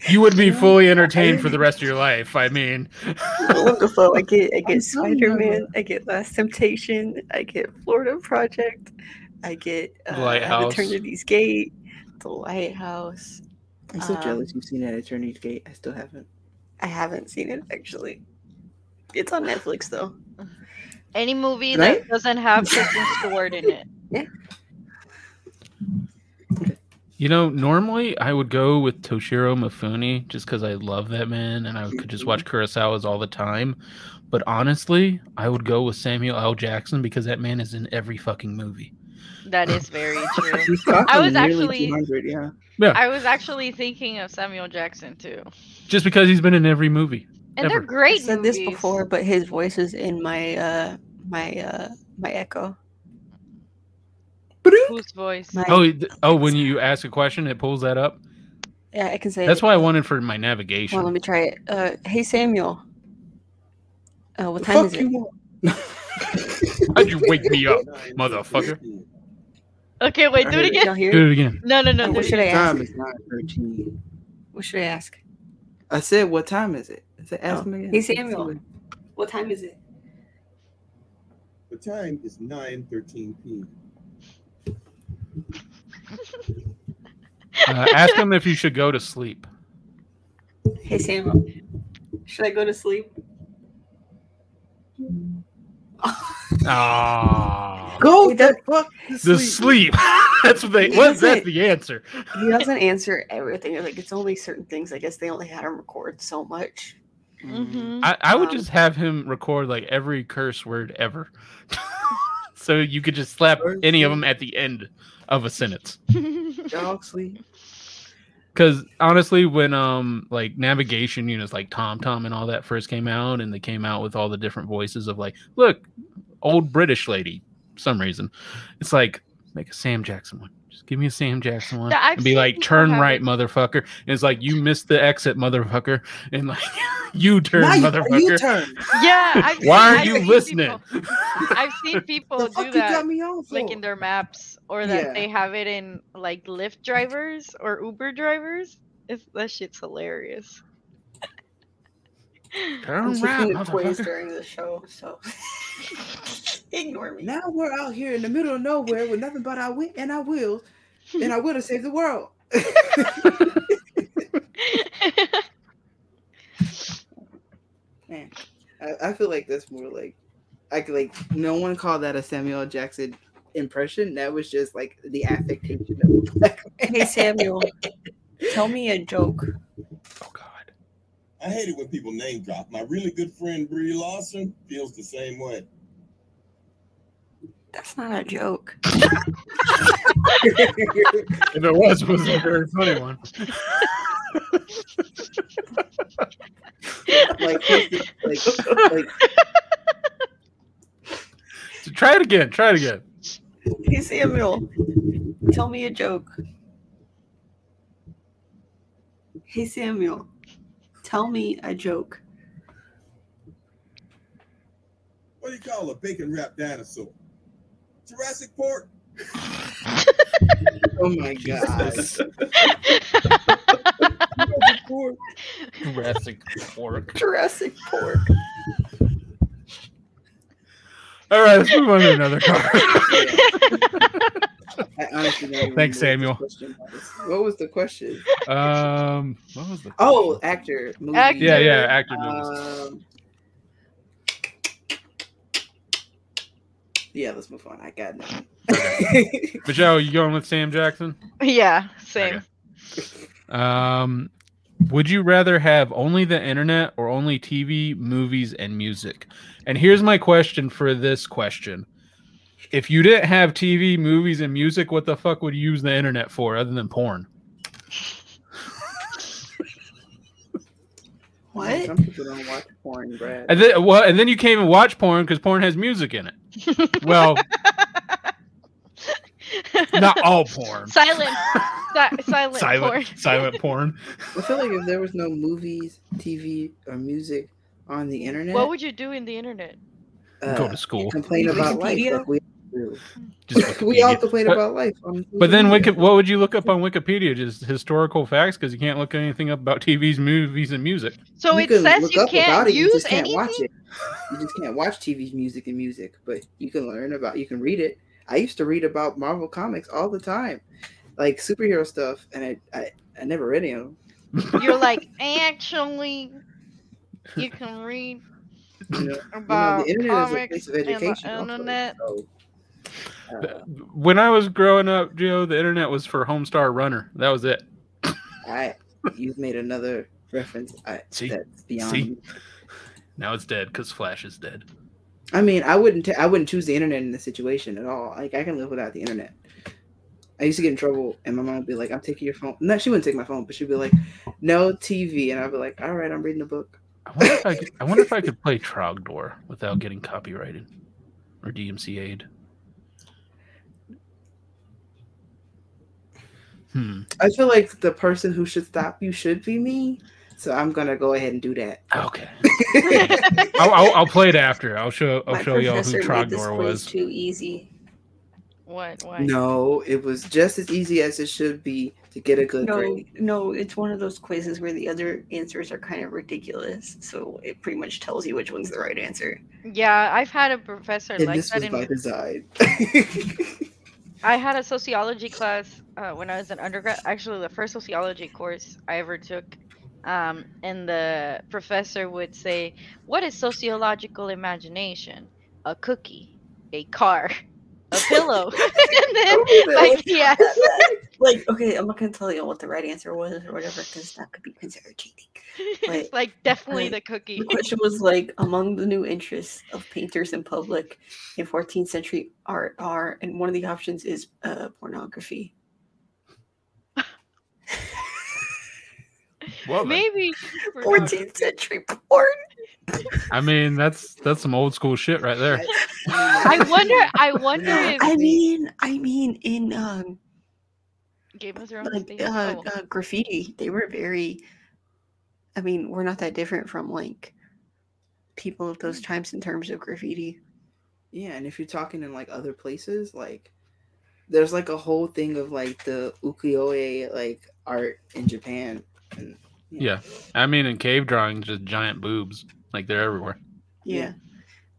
You would be fully entertained for the rest of your life. I mean, Willem Dafoe. I get I get I'm telling you, Spider Man. I get Last Temptation. I get Florida Project. I get uh, Lighthouse. Eternity's Gate. The Lighthouse. I'm so Um, jealous you've seen that Eternity's Gate. I still haven't. I haven't seen it actually. It's on Netflix though. Any movie Right? that doesn't have Kristen Stewart in it. you know, normally I would go with Toshiro Mifune just because I love that man and I could just watch Kurosawa's all the time. But honestly, I would go with Samuel L. Jackson because that man is in every fucking movie. That is very true. I was actually- 200, yeah. I was actually thinking of Samuel Jackson too. Just because he's been in every movie. And Ever. they're great I said movies. this before, but his voice is in my uh my uh my echo. Whose voice? My, Oh, th- oh, when you ask a question, it pulls that up. yeah, I can say. That's it. why I wanted for my navigation. Well, let me try it. Uh, hey Samuel. Uh, what The time is it? How'd you wake me up, motherfucker? Okay, wait, do it again. Do it? it again. No, no, no. What should. I ask? Time is 13. What should I ask? I said, what time is it? I said, ask Oh, him again. hey, Samuel. What time is it? The time is 9:13 p.m. Uh, ask him if you should go to sleep. Hey Samuel. Should I go to sleep? Ah, Go He the fuck the sleep. sleep. that's what they. He What? That's the answer. He doesn't answer everything. Like it's only certain things. I guess they only had him record so much. Mhm. I, I would Um, just have him record like every curse word ever, so you could just slap any of them at the end of a sentence. Dog sleep. Because honestly, when um like navigation units like TomTom and all that first came out, and they came out with all the different voices of like, look, old British lady, some reason, it's like make a Sam Jackson one. Just give me a Sam Jackson one, Yeah, and be like, turn have right, motherfucker. And it's like you missed the exit, motherfucker, and like you turn, Now you, motherfucker. you turn. yeah. I've Why are I've you listening? people- I've seen people do that. got me like in their maps or that Yeah. they have it in like Lyft drivers or Uber drivers. It's, that shit's hilarious. I'm Turn taking right, a quiz motherfucker. during the show, so ignore me. Now we're out here in the middle of nowhere with nothing but I wit and I will, and I will to save the world. Man, I, I feel like that's more like I could like no one called that a Samuel Jackson impression. That was just like the affectation of a black man. Hey Samuel, tell me a joke. Oh God. I hate it when people name drop. My really good friend Brie Larson feels the same way. That's not a joke. If it was, it was a very funny one. like, like, like So try it again. Try it again. Hey Samuel, tell me a joke. Hey Samuel, tell me a joke. What do you call a bacon wrapped dinosaur? Jurassic Park. oh my god. Jurassic Park. Jurassic Pork. All right, let's move on to another card. I honestly don't even Thanks, Samuel. what was. The question? um, what was the? Oh, actor. Movie. Actor. yeah, yeah, actor movies. Um, yeah, let's move on. I got nothing. Michelle, you going with Sam Jackson? yeah, same. Um, would you rather have only the internet or only TV, movies, and music? And here's my question for this question: If you didn't have TV, movies, and music, what the fuck would you use the internet for other than porn? What? Some people don't watch porn, Brad. And then, well, and then you can't even watch porn because porn has music in it. Well, not all porn. Silent, si- silent, silent, porn. silent porn. I feel like if there was no movies, TV, or music on the internet, What would you do in the internet? uh, Go to school. complain about life like we do. Just we all complain But- about life. On But then, Wiki, what would you look up on Wikipedia? Just historical facts, because you can't look anything up about TVs, movies, and music. So You it says you can't about it, you use just can't anything. watch it. You just can't watch TVs, music, and music, but you can learn about. You can read it. I used to read about Marvel comics all the time, like superhero stuff, and I I, I never read any of them. You're like, actually, you can read You know, you know, about the internet is a comics place of and the education. also, internet. so, uh, When I was growing up, Joe, the internet was for Homestar Runner. That was it. I you've made another reference. I, See? that's beyond. See? me. Now it's dead because Flash is dead. I mean, I wouldn't. ta- I wouldn't choose the internet in this situation at all. Like, I can live without the internet. I used to get in trouble, and my mom would be like, "I'm taking your phone." No, she wouldn't take my phone, but she'd be like, "No TV," and I'd be like, "All right, I'm reading a book." I wonder if I could, I wonder if I could play Trogdor without getting copyrighted or DMCA'd. Hmm. I feel like the person who should stop you should be me, so I'm gonna go ahead and do that. Okay. I'll, I'll, I'll play it after. I'll show. I'll My show y'all who professor made this Trogdor quiz was. too easy. What? Why? No, it was just as easy as it should be to get a good No, grade. no, it's one of those quizzes where the other answers are kind of ridiculous, so it pretty much tells you which one's the right answer. Yeah, I've had a professor And like this that was in by design. I had a sociology class uh, when I was an undergrad. Actually, the first sociology course I ever took. Um, and the professor would say, What is sociological imagination? A cookie, a car, a pillow. and then, like, asked, like okay, I'm not gonna tell you what the right answer was or whatever because that could be considered cheating. it's But, like definitely the cookie. The question was like among the new interests of painters in public in 14th century art are, and one of the options is uh, pornography. Well. Maybe. 14th century porn. I mean, that's that's some old school shit right there. I wonder. I wonder if I mean, I mean, in um, Game of Thrones. like uh, oh. uh, graffiti, they were very. I mean, we're not that different from like people of those times in terms of graffiti. Yeah, and if you're talking in like other places, like there's like a whole thing of like the ukiyo-e like art in Japan. And Yeah, I mean, in cave drawings, just giant boobs, like they're everywhere. Yeah. Yeah.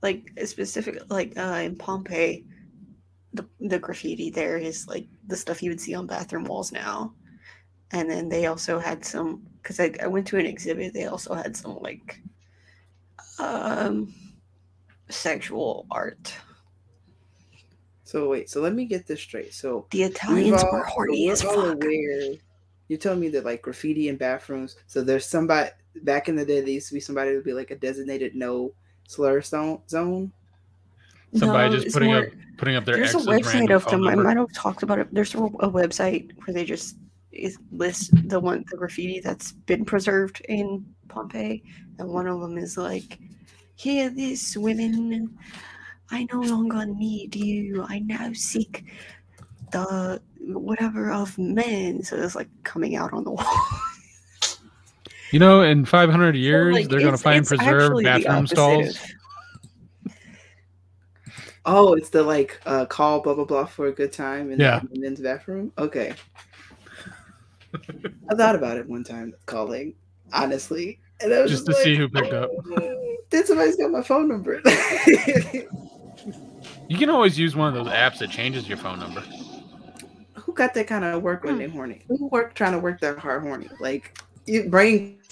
Like specific like uh in Pompeii, the the graffiti there is like the stuff you would see on bathroom walls now. And then they also had some because I, I went to an exhibit, they also had some like um sexual art. So wait, so let me get this straight. So The Italians all- were so horny we're as fuck. aware- You're telling me that like graffiti in bathrooms. So there's somebody back in the day. There used to be somebody who would be like a designated no slur zone. Zone. Somebody No, just putting more- up putting up their There's a website of phone them. I might have talked about it. There's a, a website where they just list the one the graffiti that's been preserved in Pompeii, and one of them is like, "Hear this, women! I no longer need you. I now seek the whatever of men." So it's like coming out on the wall. You know, in 500 years, like, they're going to find preserved actually bathroom stalls. of- Oh, it's the like uh call blah blah blah for a good time in Yeah. the men's bathroom. Okay. I thought about it one time calling, honestly, and I was Just just, to see who picked up. Then somebody's got my phone number. You can always use one of those apps that changes your phone number. Who got that kind of work when they horny? Who work trying to work that hard horny? Like you brain.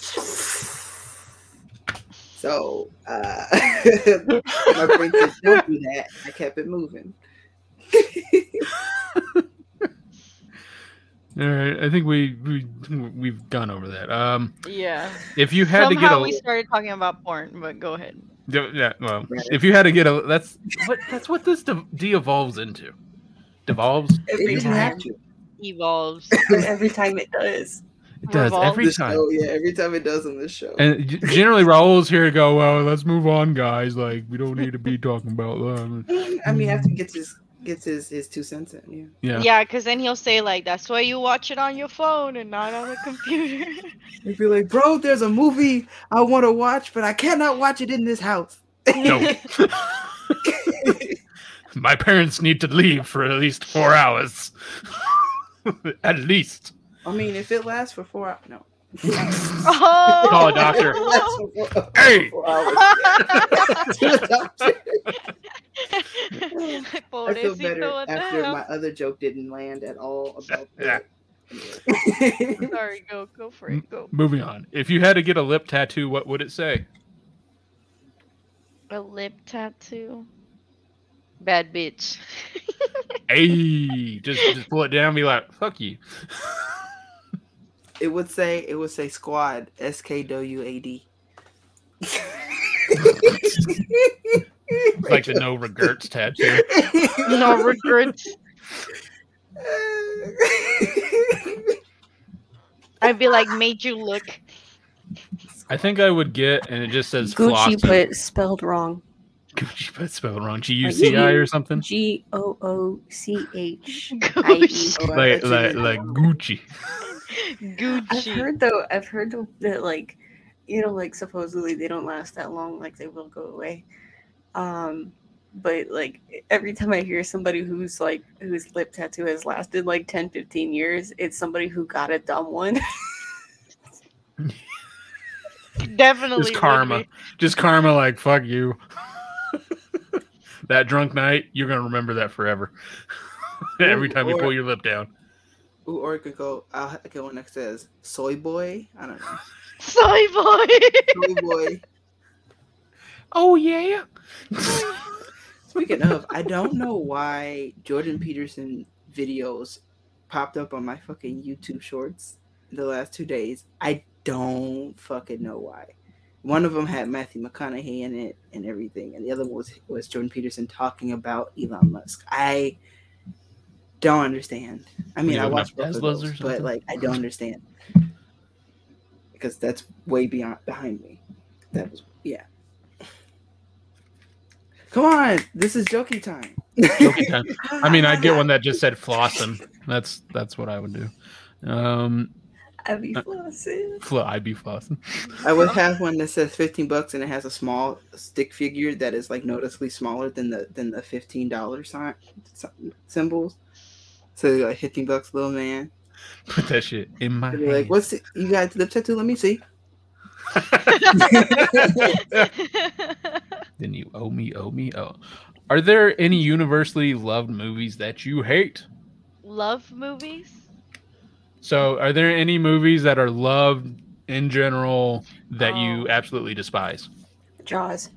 So uh, my brain said, "Don't do that." I kept it moving. All right, I think we we we've gone over that. Um, Yeah. if you had to get a we started talking about porn, but go ahead. Yeah, yeah, well, Right. if you had to get a that's what that's what this de- de-evolves into. Devolves. Every didn't time. to. Evolves. every time it does. It does Revolve. every time. show, yeah, every time it does on this show. And generally, Raul's here to go. Well, let's move on, guys. Like we don't need to be talking about that. I mean, after he gets his gets his his two cents in. Yeah. Yeah. Yeah, because then he'll say like, "That's why you watch it on your phone and not on a computer." If you're like, bro, there's a movie I want to watch, but I cannot watch it in this house. No. My parents need to leave for at least four hours. at least. I mean, if it lasts for four hours, no. oh, Call a doctor. Hey! To the doctor. I feel better after my other joke didn't land at all about Yeah. that. Sorry, go go for it. Go. Moving on. If you had to get a lip tattoo, what would it say? A lip tattoo. Bad bitch. Hey, just just pull it down. And be like, fuck you. it would say it would say squad S K W A D. Like the no regrets tattoo. no regrets. I'd be like, made you look. I think I would get, and it just says Gucci, Flossie. but spelled wrong. Gucci, but spelled wrong. G U C I or something. G O O C H I E. Gucci. Like like like Gucci. I've heard though. I've heard that like, you know, like supposedly they don't last that long. Like they will go away. Um, but like every time I hear somebody who's like whose lip tattoo has lasted like 10, 15 years, it's somebody who got a dumb one. Definitely. Just karma. Just karma. Like fuck you. That drunk night, you're gonna remember that forever. Every time you pull your lip down. Ooh, or it could go. I'll get one that says soy boy. I don't know. Soy boy. Soy boy. Oh yeah. Speaking of, I don't know why Jordan Peterson videos popped up on my fucking YouTube shorts the last two days. I don't fucking know why. One of them had Matthew McConaughey in it and everything, and the other one was was Jordan Peterson talking about Elon Musk. I don't understand. I mean, you I watched both of those, but like, I don't understand because that's way beyond behind me. That was yeah. Come on, this is jokey time. Joking time. I mean, I get one that just said flossing. That's that's what I would do. Um, I'd be uh, flossing. fl- I'd be flossing. I would have one that says fifteen bucks and it has a small stick figure that is like noticeably smaller than the than the fifteen dollar sign sy- symbols. So like fifteen bucks, little man. Put that shit in my They'd be like, "What's it? you got lip tattoo? Let me see." then you owe me, owe me, oh. Are there any universally loved movies that you hate? Love movies? So, are there any movies that are loved in general that you Oh. absolutely despise? Jaws.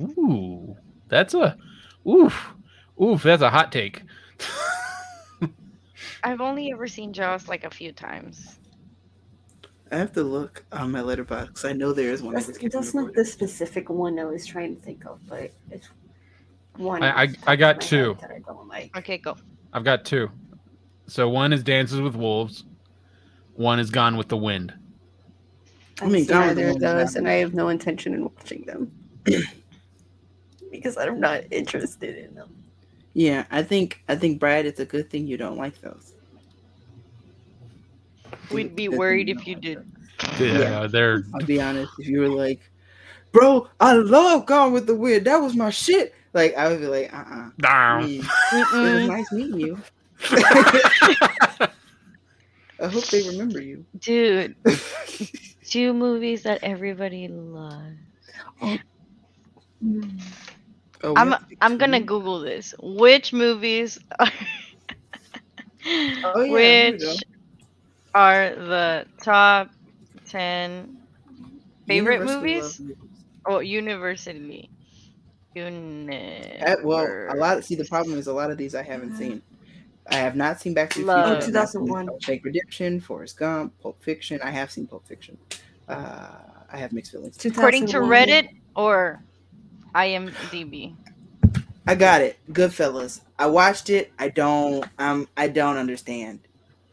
Ooh, that's a oof, oof. That's a hot take. I've only ever seen Jaws like a few times. I have to look on my Letterboxd. I know there is one. That's, can't that's not the specific one I was trying to think of, but it's one. I- I- off the top I got two. That I don't like. Okay, go. I've got two. So one is Dances with Wolves. One is Gone with the Wind. I mean, I've seen Gone with either the of those, and I have no intention in watching them because I'm not interested in them. Yeah, I think I think Brad, it's a good thing you don't like those. We'd be Good worried don't if you like did. those. Yeah, they're I'll be honest. If you were like, "Bro, I love Gone with the Wind. That was my shit," like I would be like, "Uh, uh down. It was nice meeting you. I hope they remember you." Dude, two movies that everybody loves. Oh, we I'm have to pick I'm gonna. Google this. Which movies are Oh, yeah, which are the top ten favorite Universally movies? loved Oh, university. Uh, well, a lot. See, the problem is a lot of these I haven't seen. I have not seen Back to the Love. Future. Oh, I've not seen 2001. Fake Redemption, Forrest Gump, Pulp Fiction. I have seen Pulp Fiction. Uh, I have mixed feelings. according to Reddit or IMDb. I got it. Goodfellas. I watched it. I don't. Um. I don't understand.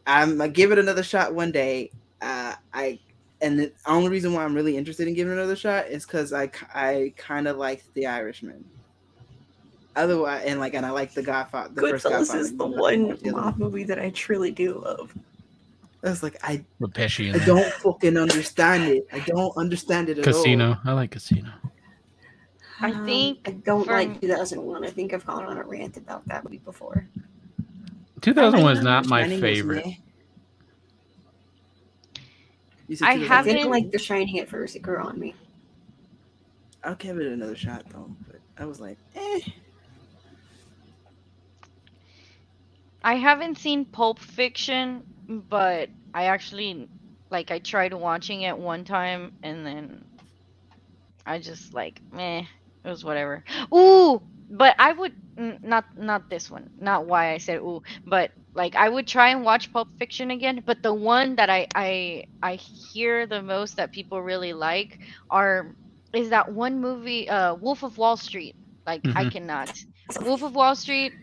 I'm gonna give it another shot one day. Uh. I. And the only reason why I'm really interested in giving it another shot is because I I kind of liked The Irishman. Otherwise, and like, and I like the Godfather. The first Goodfellas Godfather. is the one The mob movie that I truly do love. I was like, I, Pesci I don't fucking understand it. I don't understand it at all. Casino. I like Casino. I Um, think I don't from- like 2001. I think I've gone on a rant about that movie before. 2001 is not my favorite. meh. You said I haven't- didn't like The Shining at first. It grew on me. I'll give it another shot though. But I was like, eh. I haven't seen Pulp Fiction, but I actually like I tried watching it one time and then I just like meh, it was whatever. Ooh, but I would not not this one, not why I said ooh, but like I would try and watch Pulp Fiction again, but the one that I I I hear the most that people really like are is that one movie uh Wolf of Wall Street. Like I Mhm. cannot. Wolf of Wall Street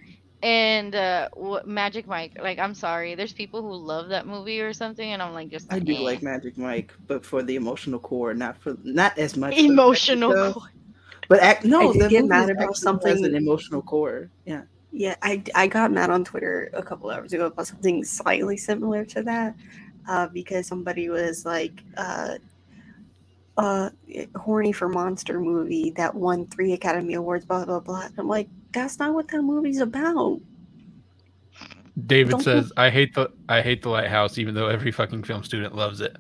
and uh w- Magic Mike. Like I'm sorry, there's people who love that movie or something, and I'm like just I do eh. like Magic Mike, but for the emotional core, not for not as much. emotional. technical. But act, no, I did get mad about something- has an emotional core. Yeah, Yeah, I, I got mad on Twitter a couple hours ago about something slightly similar to that uh, because somebody was like, uh, uh, horny for monster movie that won three Academy Awards, blah, blah, blah. And I'm like, that's not what that movie's about. David Don't says, "I hate the I hate the lighthouse, even though every fucking film student loves it."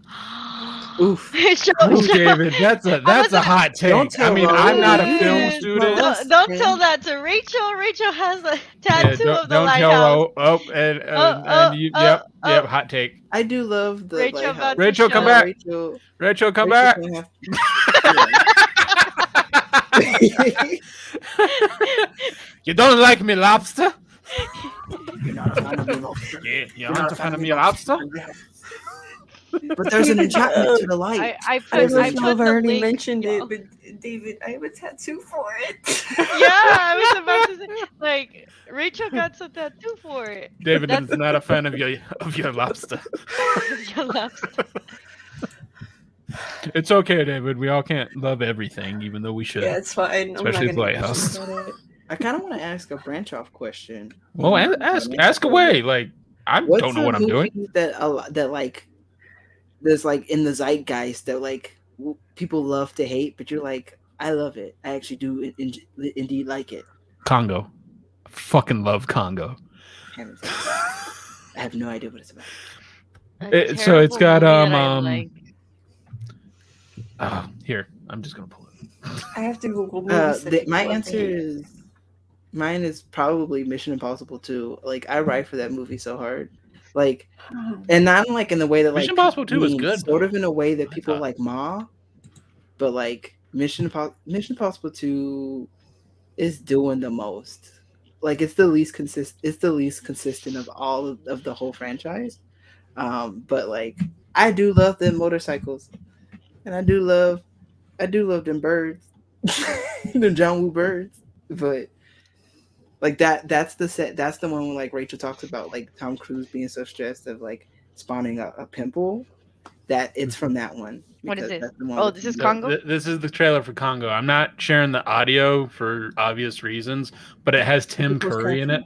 oof. Show- Ooh, show- David, that's a that's a hot take. Don't I mean, Rose. I'm not a Ooh. film Don't- student. Don't, tell that to Rachel. Rachel has a Yeah, tattoo don't of the don't lighthouse. tell Ro. Oh, and, uh, and, Oh, and uh, you, oh, yep, oh, yep, hot take. I do love the Rachel lighthouse. about to Rachel, come back. Rachel, Rachel, come Rachel back. can have- you don't like me, lobster? You're not a fan of me, lobster. Yeah, you You're not aren't a fan of me, lobster? But there's an enchantment to the light. I, I put, I There's don't I a- know put the already link, mentioned it, y'all. but David, I have a tattoo for it. yeah, I was about to say, like, Rachel got some tattoo for it. David That's- is not a fan of your of your lobster. Your lobster. It's okay, David. We all can't love everything, even though we should. yeah, it's fine. Especially not gonna Lighthouse. mention about it. I kind of want to ask a branch off question. Well, a- ask ask away. Like I What's don't know what I'm doing. That a lo- that like there's like in the zeitgeist that like w- people love to hate, but you're like, I love it. I actually do in, in- indeed like it. Congo. Fucking love Congo. Haven't seen it. I have no idea what it's about. A It- so it's terrible got, movie that um, like. Ah, here, I'm just gonna pull it. I have to Google. Uh, the, my answer is mine is probably Mission Impossible 2. Like I ride for that movie so hard. Like and not like in the way that like Mission Impossible 2 is mean, good, Sort of in a way that people thought. like Ma, but like Mission Impo- Mission Impossible 2 is doing the most. Like it's the least consist it's the least consistent of all of, of the whole franchise. Um, but like I do love them motorcycles. And I do love I do love them birds. them John Woo birds. But like that that's the set that's the one when like Rachel talks about like Tom Cruise being so stressed of like spawning a, a pimple. That it's from that one. What is because it? that's the one Oh, with this is Congo? Th- this is the trailer for Congo. I'm not sharing the audio for obvious reasons, but it has Tim Who's Curry in it.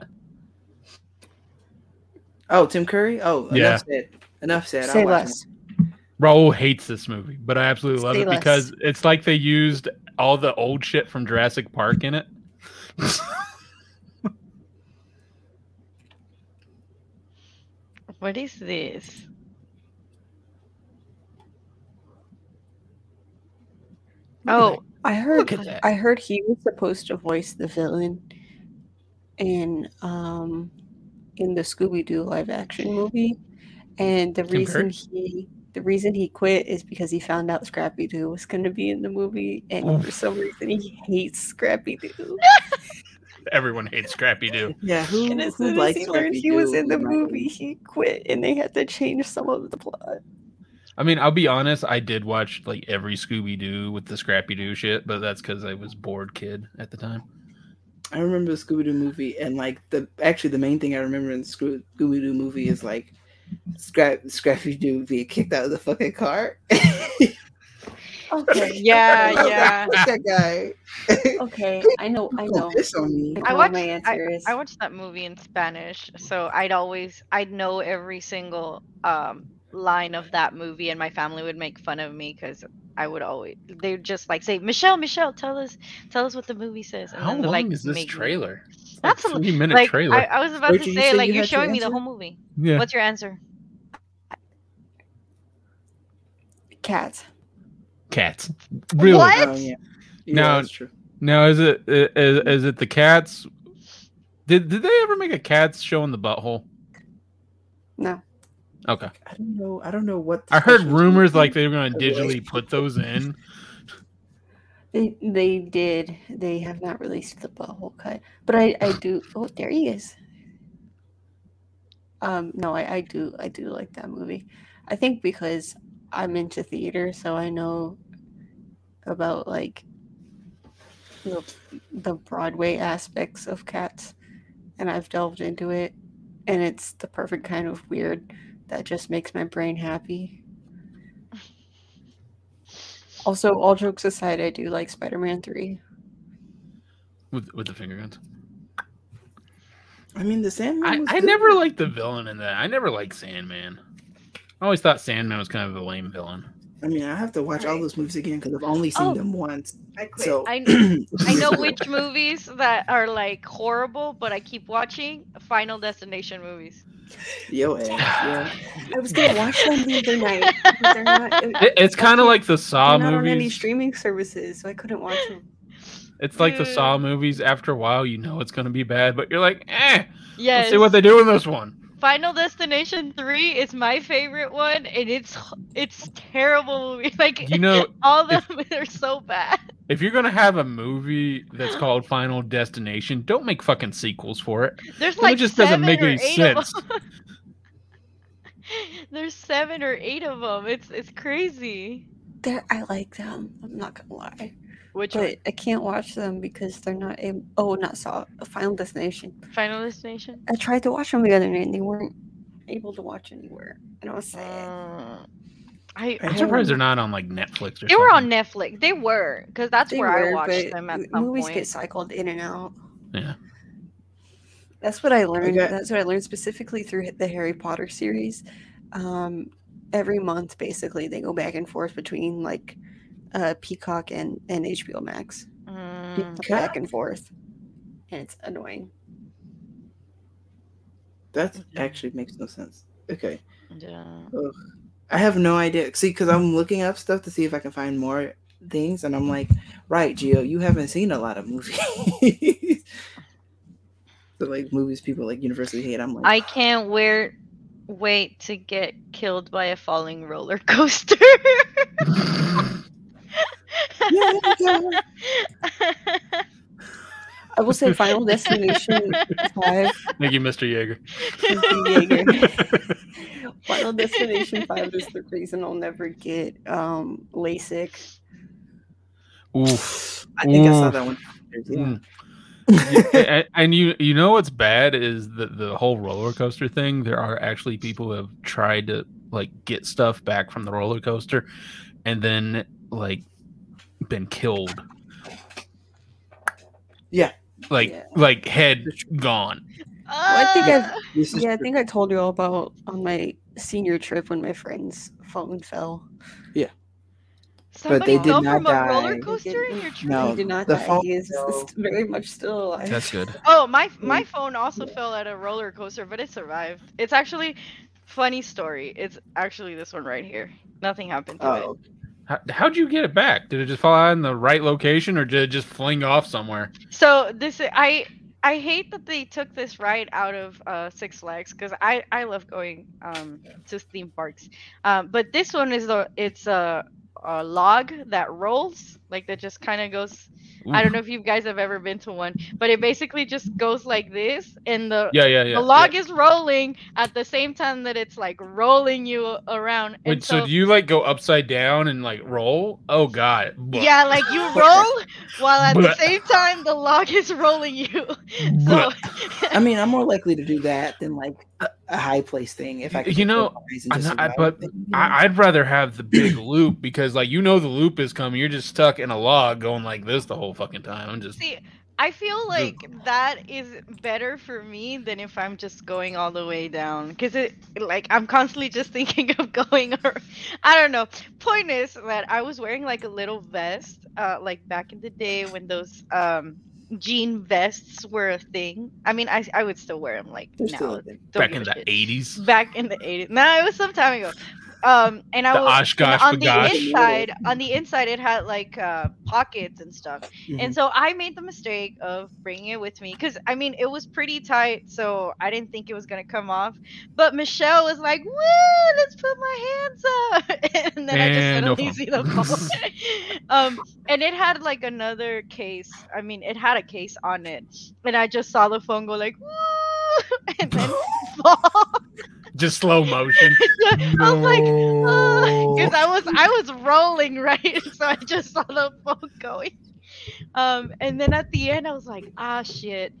Oh, Tim Curry? Oh, Yeah. enough said. Enough said. Say I'll watch less. Raul hates this movie, but I absolutely love Say it because it's like they used all the old shit from Jurassic Park in it. What is this? Oh, I heard. Look at that. I heard he was supposed to voice the villain in um in the Scooby Doo live action movie, and the Tim reason Curry? he the reason he quit is because he found out Scrappy Doo was going to be in the movie, and Oof. for some reason he hates Scrappy Doo. Everyone hates Scrappy Doo. Yeah, who, And as who soon as likes he learned he was in the movie, he quit, and they had to change some of the plot. I mean, I'll be honest. I did watch like every Scooby Doo with the Scrappy Doo shit, but that's because I was bored kid at the time. I remember the Scooby Doo movie, and like the actually the main thing I remember in the Scooby Doo movie is like Scrap Scrappy Doo being kicked out of the fucking car. Okay, yeah, Fuck yeah. that guy. okay, I know, I know. piss on me. I I watched what my I, is. I watched that movie in Spanish, so I'd always I'd know every single um line of that movie, and my family would make fun of me because I would always they'd just like say Michelle, Michelle, tell us tell us what the movie says, and How then long like is this make me- trailer? It's That's like a- three minute like trailer. I, I was about Rachel, to you say said like you you're showing me the whole movie. yeah, What's your answer? Cats. cats. Really? What? Oh, yeah. Yeah, Now- Now is it is, is, is it the cats? Did did they ever make a cats show in the butthole? No. Okay. I don't know. I don't know what. I heard rumors like they were going to digitally put those in. They they did. They have not released the butthole cut, but I I do. Oh, there he is. Um, no, I I do I do like that movie. I think because I'm into theater, so I know about like the the Broadway aspects of Cats, and I've delved into it, and it's the perfect kind of weird that just makes my brain happy. Also, all jokes aside, I do like Spider-Man Three. with with the finger guns. I mean, the Sandman. I, was I good. never liked the villain in that. I never liked Sandman. I always thought Sandman was kind of a lame villain. I mean, I have to watch all those movies again because I've only seen Oh. them once. I quit. So I I know which movies that are like horrible, but I keep watching Final Destination movies. Yo, ass, yeah. I was gonna watch them the other night. But not, It, it's kind of like the Saw they're not on any streaming services, so I couldn't watch them. It's like the Mm. Saw movies. After a while, you know it's going to be bad, but you're like, eh. Yes. Let's see what they do in this one. Final Destination 3 is my favorite one and it's it's terrible movie. Like You know, all of them are so bad. if you're gonna have a movie that's called Final Destination, don't make fucking sequels for it. There's It like just doesn't seven make or any eight of sense. them. There's seven or eight of them. It's it's crazy. They're, I like them. I'm not gonna lie, Which but one? I can't watch them because they're not. Able, oh, not Saw. Final Destination. Final Destination? I tried to watch them the other night and they weren't able to watch anywhere, and I was sad. Uh, I, I'm I surprised they're don't- on like Netflix or They were on. Netflix. They were because that's They where I watched them at some movies point. get cycled in and out. Yeah. That's what I learned. Okay. That's what I learned specifically through the Harry Potter series. Um, every month, basically, they go back and forth between like uh, Peacock and and HBO Max, Mm, back and forth, and it's annoying. That actually makes no sense. Okay. yeah. I have no idea. See, because I'm looking up stuff to see if I can find more things, and I'm like, right, Gio, you haven't seen a lot of movies. so like movies people like universally hate. I'm like, I can't wear wait to get killed by a falling roller coaster. I will say Final Destination Five. Thank you, Mr. Yeager. Yeager. Final Destination Five is the reason I'll never get um, LASIK. Oof. I think I saw that one. Yeah. Mm. A- a- and you you know what's bad is the the whole roller coaster thing. There are actually people who have tried to like get stuff back from the roller coaster, and then like been killed. Yeah. Like Yeah. like head gone. I think I've- Ah! This is Yeah, I think I told you all about on my senior trip when my friend's phone fell. Yeah. Somebody they did not from a roller die. coaster in your tree. No, he did not the die. phone He is fell. s- very much still alive. That's good. Oh, my my Mm. phone also fell at a roller coaster, but it survived. It's actually funny story. It's actually this one right here. Nothing happened to it. Oh, How, how'd you get it back? Did it just fall out in the right location, or did it just fling off somewhere? So this i- I hate that they took this ride out of uh, Six Flags because I I love going um to theme parks. Um, but this one is the it's a, a log that rolls like that just kind of goes. I don't mm-hmm. know if you guys have ever been to one, but it basically just goes like this, and the Yeah, yeah, yeah. the log is rolling at the same time that it's like rolling you around. And Wait, so, do you like go upside down and like roll? Oh god. Yeah, like you roll while at the same time the log is rolling you. So I mean, I'm more likely to do that than like a, a high place thing. If I could You know, close my eyes and I'm not- I- but it, you know? I, I'd rather have the big loop because, like, you know, the loop is coming. You're just stuck in a log going like this the whole fucking time. I'm just See, I feel like that is better for me than if I'm just going all the way down. Cause it, like, I'm constantly just thinking of going. Or, I don't know. Point is that I was wearing like a little vest, uh, like back in the day when those um jean vests were a thing. I mean, I I would still wear them like They're now. still a thing. Don't back in the shit. 80s. Back in the 80s. No, it was some time ago. Um, and I The was Oshkosh and on the inside. On the inside, it had like uh, pockets and stuff. Mhm. And so I made the mistake of bringing it with me because I mean it was pretty tight, so I didn't think it was gonna come off. But Michelle was like, "Woo, let's put my hands up," and then I just And no suddenly see the phone. um, and it had like another case. I mean, it had a case on it, and I just saw the phone go like, "Woo," and then fall. Just slow motion. I was like, because I was I was rolling right, so I just saw the phone going. Um, and then at the end, I was like, ah, shit.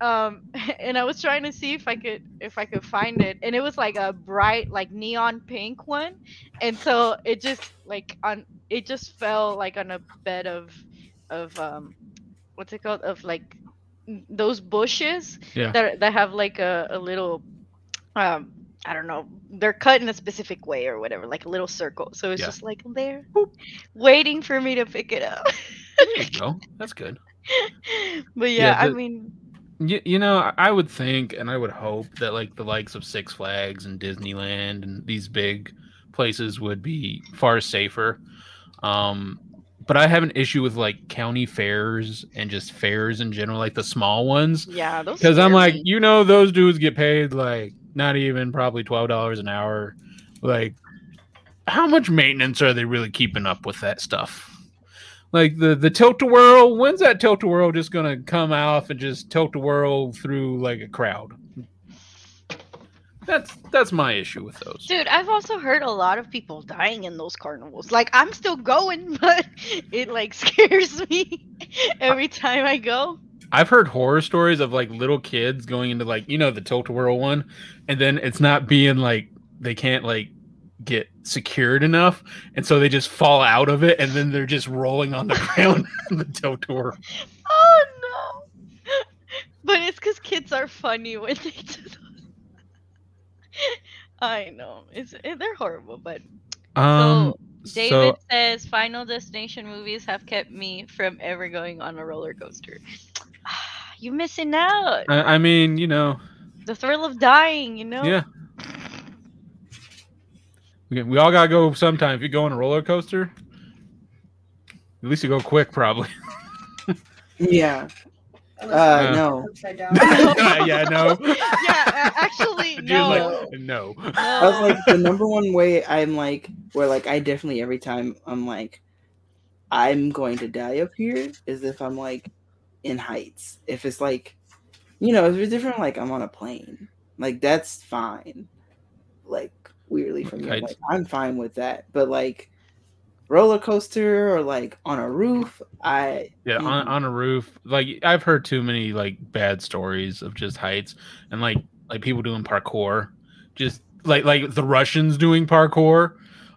Um, and I was trying to see if I could if I could find it, and it was like a bright, like neon pink one, and so it just like on it just fell like on a bed of of um, what's it called of like those bushes Yeah. that that have like a, a little um I don't know, they're cut in a specific way or whatever, like a little circle. So it's Yeah. just like there, waiting for me to pick it up. There you go. That's good. but yeah, Yeah, I mean, You, you know, I- would think and I would hope that like the likes of Six Flags and Disneyland and these big places would be far safer. Um, but I have an issue with like county fairs and just fairs in general, like the small ones. yeah, those. Because I'm like, you know, those dudes get paid like not even probably twelve dollars an hour. Like, how much maintenance are they really keeping up with that stuff? like the the tilt a whirl. When's that tilt a whirl just gonna come off and just tilt a whirl through like a crowd? That's that's my issue with those. Dude, I've also heard a lot of people dying in those carnivals. Like I'm still going, but it like scares me every time I go. I've heard horror stories of like little kids going into like you know the tilt whirl one, and then it's not being like they can't like get secured enough, and so they just fall out of it, and then they're just rolling on the ground in the tilt whirl. Oh no! But it's because kids are funny when they do those. I know it's they're horrible, but Um, David so says Final Destination movies have kept me from ever going on a roller coaster. you missing out. I, I mean, you know, The thrill of dying, you know? yeah. We, we all gotta go sometime. If you go on a roller coaster, at least you go quick, probably. Yeah. Uh, Uh, no. Upside down. yeah, no. yeah, uh, actually, no. like, no. I was like the number one way I'm like where like I definitely every time I'm like I'm going to die up here is if I'm like in heights. If it's like you know, if it's different like I'm on a plane. Like that's fine. Like weirdly for me. I'm, like, I'm fine with that. But like roller coaster or like on a roof, I Yeah, on, Mm. on a roof. Like I've heard too many like bad stories of just heights and like like people doing parkour. Just like like the Russians doing parkour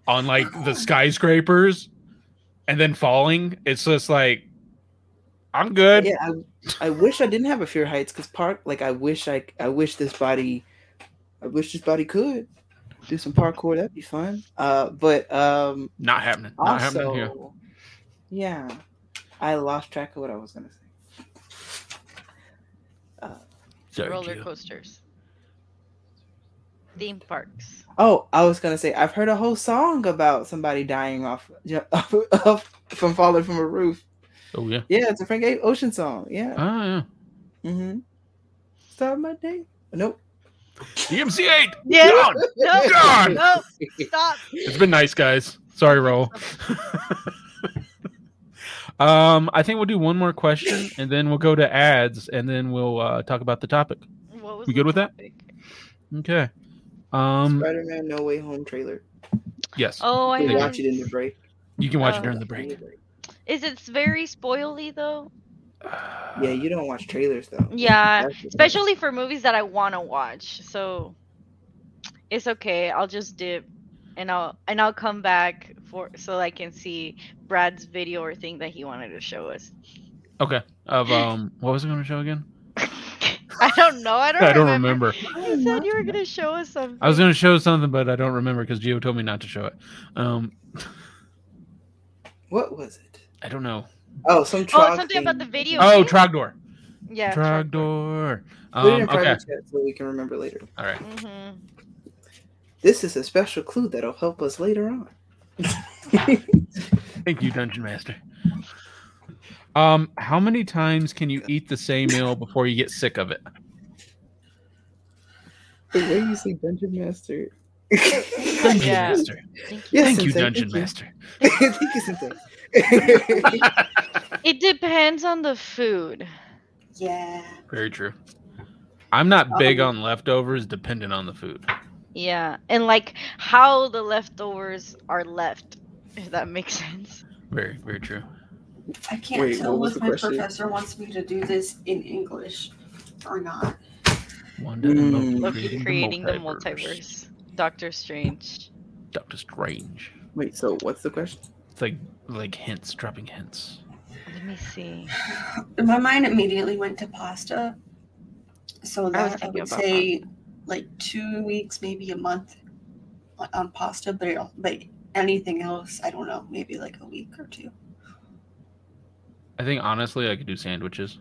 on like the skyscrapers and then falling. It's just like I'm good. yeah, I, I wish I didn't have a fear of heights because park like I wish I I wish this body I wish this body could do some parkour. That'd be fun. Uh, but um, Not happening. Not happening here. yeah, I lost track of what I was gonna say. Sorry, roller Gio. coasters. Theme parks. Oh, I was gonna say I've heard a whole song about somebody dying off, off from falling from a roof. Oh yeah. Yeah, it's a Frank Ocean song. Yeah. Oh yeah. Mm-hmm. Start my day. Nope. DMC8. Yeah. Gone. No, God! no, stop. It's been nice, guys. Sorry, roll. um, I think we'll do one more question, and then we'll go to ads, and then we'll uh, talk about the topic. What was We the good with that? Okay. Um, Spider-Man No Way Home trailer. yes, Oh, I We watch it in the break. you can watch oh. it during the break. Is it very spoily though? Yeah, you don't watch trailers though. Yeah, That's the thing. especially for movies that I want to watch. So it's okay. I'll just dip, and I'll and I'll come back for so I can see Brad's video or thing that he wanted to show us. Okay. Of um, what was it going to show again? I don't know. I don't. I don't remember. remember. You said you were gonna show us something. I was going to show something, but I don't remember because Gio told me not to show it. Um, What was it? I don't know. Oh, some Oh, Trog something about the video. Oh, game? Trogdor. yeah. Trogdor. Put it Um, in private okay. so we can remember later. All right. hmm This is a special clue that'll help us later on. Thank you, Dungeon Master. Um, how many times can you eat the same meal before you get sick of it? the way you say Dungeon Master. Dungeon Yeah. Master. Yes, Thank you, Dungeon thank you. Master. Thank you, Sensei. It depends on the food. yeah. Very true. I'm not big Um, on leftovers, dependent on the food. Yeah, and like how the leftovers are left, if that makes sense. Very, very true. I can't Wait, tell if my question? professor wants me to do this in English or not. Wanda Mm. and Loki creating creating the multiverse. Doctor Strange. Doctor Strange. Wait, so what's the question? It's like like hints, dropping hints. Let me see. My mind immediately went to pasta. So I was that I, thinking would about say like two weeks, maybe a month on, on pasta, but it'll, but anything else, I don't know, maybe like a week or two. I think honestly, I could do sandwiches.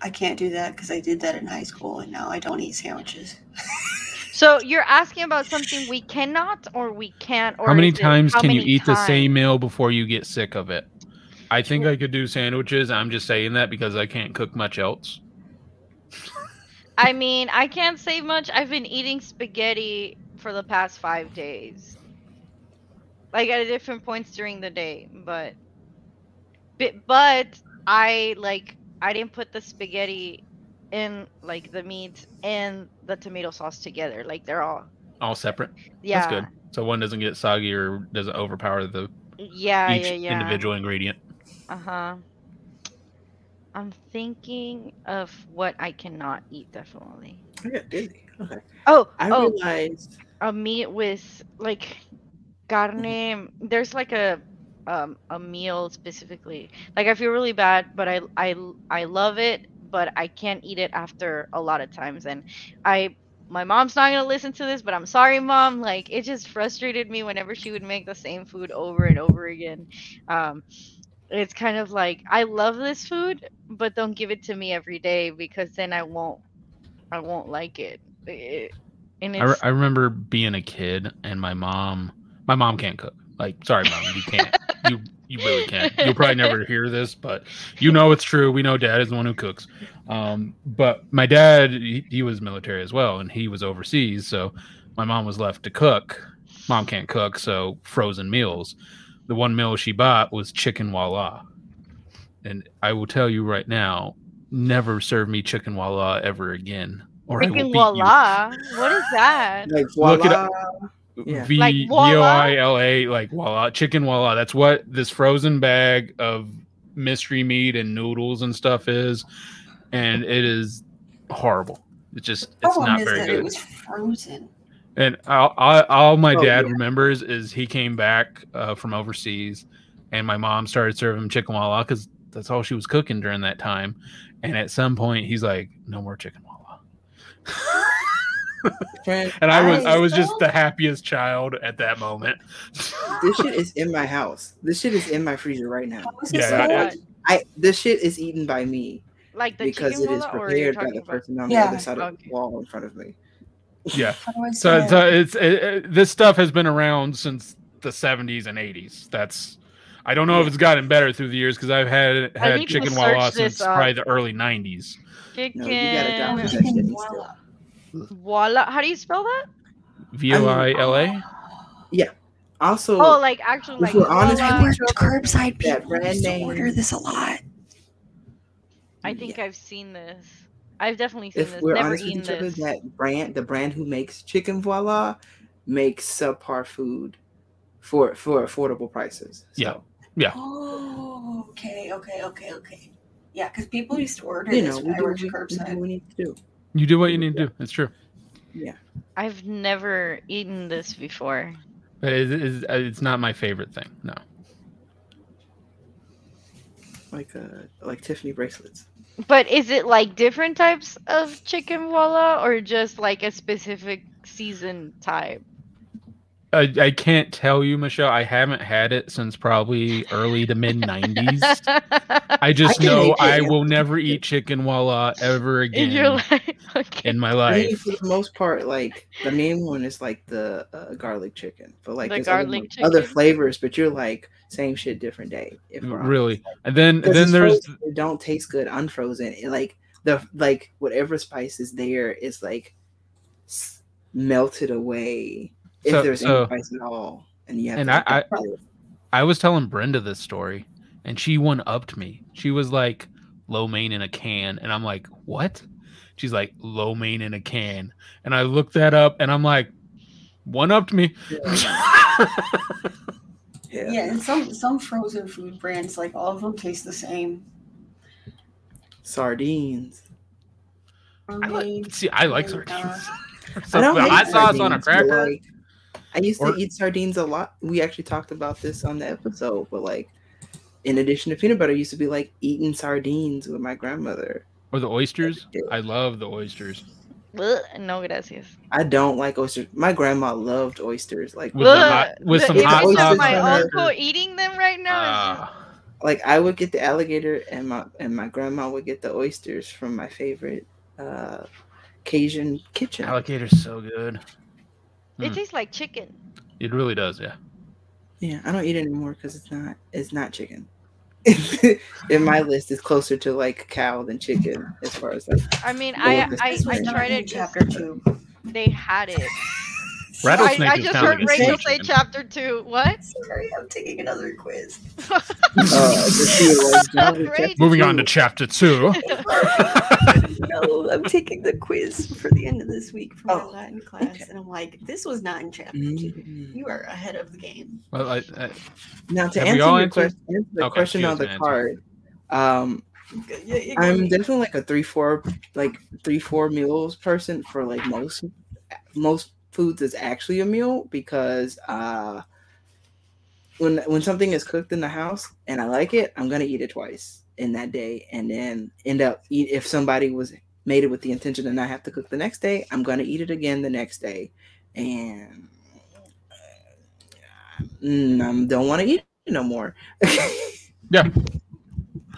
I can't do that because I did that in high school and now I don't eat sandwiches. So you're asking about something we cannot or we can't or how many times how can you many eat the same meal before you get sick of it? I think I could do sandwiches. I'm just saying that because I can't cook much else. I mean, I can't say much. I've been eating spaghetti for the past five days. like at different points during the day, but but, but I like I didn't put the spaghetti in like the meat and the tomato sauce together. Like they're all All separate. yeah. That's good. So one doesn't get soggy or doesn't overpower the Yeah, each yeah, yeah. individual ingredient. Uh-huh. I'm thinking of what I cannot eat definitely. I got dizzy. Okay. Oh, I oh, realized a meat with like carne. There's like a um a meal specifically. Like I feel really bad, but I I I love it, but I can't eat it after a lot of times and I my mom's not going to listen to this, but I'm sorry mom. Like it just frustrated me whenever she would make the same food over and over again. Um it's kind of like I love this food, but don't give it to me every day because then I won't I won't like it. It- and I, re- I remember being a kid and my mom my mom can't cook like sorry mom you can't you you really can't you'll probably never hear this but you know it's true we know dad is the one who cooks um, but my dad he, he was military as well and he was overseas so my mom was left to cook mom can't cook so frozen meals the one meal she bought was chicken voila and i will tell you right now never serve me chicken voila ever again or I will beat you. voila. What is that? like Look it up. Yeah. V Like V voila? O I L A, like voila, chicken voila. That's what this frozen bag of mystery meat and noodles and stuff is, and it is horrible. It's just it's Problem not is very that good. it was frozen. And all, all, all my Oh, dad yeah. remembers is he came back uh, from overseas, and my mom started serving him chicken voila because that's all she was cooking during that time. And at some point, he's like, "No more chicken voila." Friend, And I was I I was just the happiest child at that moment. this shit is in my house. This shit is in my freezer right now. Yeah, it I- I- I this shit is eaten by me Like the because it is voila, or you're prepared by talking the about? person on Yeah. the other side of Okay. the wall in front of me. Yeah. How do I So, so it's it, it- this stuff has been around since the 70s and 80s. That's I don't know if it's gotten better through the years because I've had I had chicken search voila this since up. probably the early 90s. Chicken No, you gotta download that shit Chicken still. voila. voila. How do you spell that? V O I L A. Yeah. Also, Oh, like actually, if like we're honest, voila. we curbside That people brand used to name- order this a lot. I think Yeah. I've seen this. I've definitely seen if this. we're Never honest with eaten each other, that brand, the brand who makes chicken voila, makes subpar food for for affordable prices. So, Yeah. Oh, okay, okay, okay, okay. Yeah, because people used to order you this know, when we I do, worked we, we curbside. we need to do. You do what you need to do. It's true. Yeah. I've never eaten this before. But it's, it's not my favorite thing. No. Like uh, like Tiffany bracelets. But is it like different types of chicken voila, or just like a specific season type? I, I can't tell you, Michelle. I haven't had it since probably early to mid 90s. I just I know I will never eat chicken voila ever again In again your life, okay. in my I mean, life. for the most part, like the main one is like the uh, garlic chicken, but like The there's other, garlic ones- other flavors. But you're like same shit, different day. If. Really. And then Because then there's frozen, it don't taste good unfrozen. It, like the like whatever spice is there is like melted away if So- there's so- any spice at all. And you have And to, I- I was telling Brenda this story, and she one upped me. She was like, "Lo mein in a can," and I'm like, "What?" She's like, "Lo mein in a can," and I looked that up, and I'm like, "One upped me." yeah. Yeah, and some some frozen food brands, like all of them, taste the same. sardines. I like, see, I like sardines. I So don't the hate hot sauce on a cracker. like, I used Or- to eat sardines a lot. We actually talked about this on the episode, but like, in addition to peanut butter, I used to be like eating sardines with my grandmother. Or the oysters. I love the oysters. Ugh, no gracias. I don't like oysters. My grandma loved oysters. Like, With the Ugh, hot- with the some hot sauce my on there. uncle eating them right now. is just- Ah, like I would get the alligator, and my and my grandma would get the oysters from my favorite uh, Cajun kitchen. alligator's so good. It Mm. tastes like chicken. It really does. Yeah. Yeah, I don't eat it anymore because it's not it's not chicken. In my list, it's closer to like cow than chicken as far as like I mean, Well, I I, I right. tried it. 'cause chapter two. They had it. I, Rattlesnake I is just kinda heard Rachel say chicken. chapter two. What? Sorry, I'm taking another quiz. Uh, let's see, like, John Wick Rachel. chapter Moving on to chapter two. No, I'm taking the quiz for the end of this week for my Oh, Latin class, okay. and I'm like, this was not in chapter two. Mm. You are ahead of the game. well, I, I, Now to answer your answered? question, answer the Okay, question on the answer. card, um, I'm definitely like a three four like three four meals person for like most most foods is actually a meal because uh when when something is cooked in the house and I like it, I'm gonna eat it twice in that day and then end up eat if somebody was made it with the intention to not have to cook the next day, I'm gonna eat it again the next day. And mm, I don't want to eat it no more. yeah,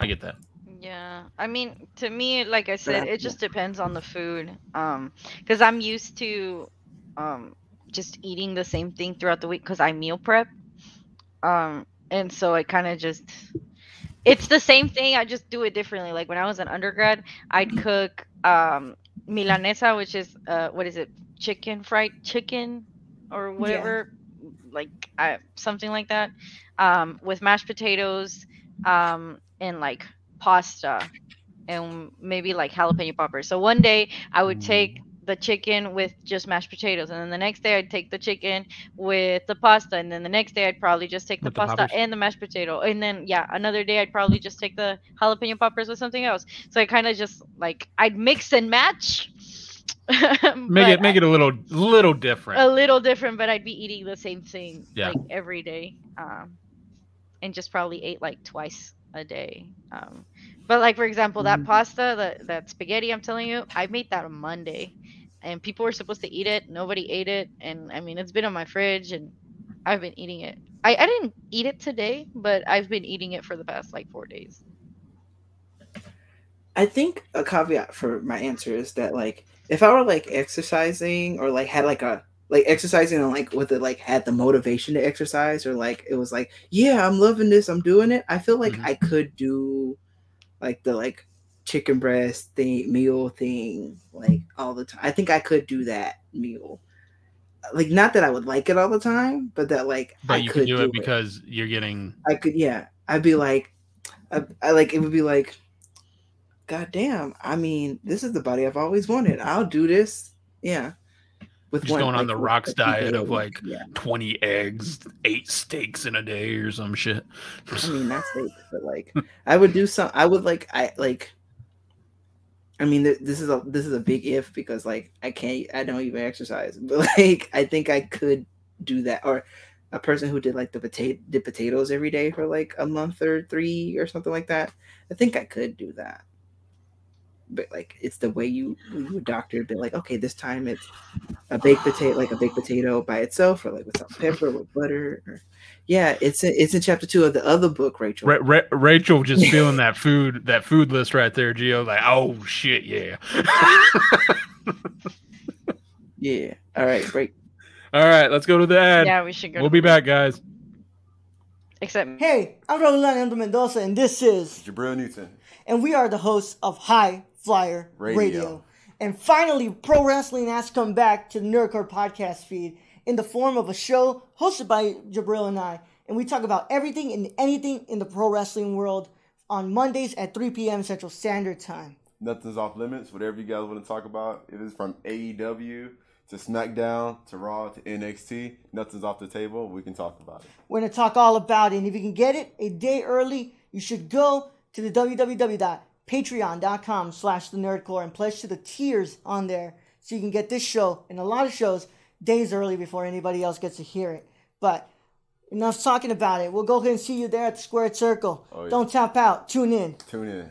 I get that. Yeah, I mean, to me, like I said, Yeah. it just depends on the food. Um, because I'm used to, um, just eating the same thing throughout the week because I meal prep. Um, and so I kind of just, it's the same thing. I just do it differently. Like when I was an undergrad, I'd cook um milanesa, which is uh, what is it? Chicken fried chicken or whatever, like I something like that. Um, with mashed potatoes, um, and like pasta and maybe like jalapeno poppers. So one day I would take the chicken with just mashed potatoes, and then the next day I'd take the chicken with the pasta, and then the next day I'd probably just take the With pasta and the mashed potato, and then yeah, another day I'd probably just take the jalapeno poppers with something else. So I kind of just like I'd mix and match. Make it make it a little little different. a little different, but I'd be eating the same thing Yeah. like every day, um, and just probably ate like twice a day. Um, but like for example, that Mm. pasta, that that spaghetti, I'm telling you, I made that on Monday, and people were supposed to eat it. Nobody ate it, and I mean it's been on my fridge, and I've been eating it. I, I didn't eat it today, but I've been eating it for the past like four days. I think a caveat for my answer is that like if I were like exercising or like had like a like exercising and like with it like had the motivation to exercise or like it was like yeah I'm loving this I'm doing it I feel like Mhm. I could do like the like chicken breast thing meal thing like all the time I think I could do that meal like not that I would like it all the time but that like but I you could can do it because you're getting I could, yeah. I'd be like, I, I like it would be like, God damn. I mean, this is the body I've always wanted. I'll do this. Yeah. With Just going on the rocks diet of, like, yeah. 20 eggs, eight steaks in a day or some shit. I mean, that's it. But like, I would do some. I would like. I like. I mean, th- this is a this is a big if because like I can't. I don't even exercise, but like I think I could do that. Or a person who did like the potato did potatoes every day for like a month or three or something like that. I think I could do that. But like it's the way you you doctor bit like okay this time it's a baked potato like a baked potato by itself or like with salt pepper with butter or yeah it's in, it's in chapter two of the other book Rachel Ra- Ra- Rachel just feeling that food that food list right there. Gio like, oh shit, yeah. yeah all right break All right, let's go to the ad. yeah, we should go. we'll be the- back, guys. Except Hey, I'm Raul Leandro Mendoza, and this is, Jabril Newton. and we are the hosts of High Flyer Radio. Radio. And finally, pro wrestling has come back to the Nerd Corps podcast feed in the form of a show hosted by Jabril and I, and we talk about everything and anything in the pro wrestling world on Mondays at 3 p.m. Central Standard Time. Nothing's off limits. Whatever you guys want to talk about, it's from AEW to SmackDown to Raw to NXT, nothing's off the table. We can talk about it. We're going to talk all about it. And if you can get it a day early, you should go to the www.patreon.com slash the nerdcorps and pledge to the tiers on there so you can get this show and a lot of shows days early before anybody else gets to hear it. But enough talking about it. We'll go ahead and see you there at the Squared Circle. Oh, yeah. Don't tap out. Tune in. Tune in.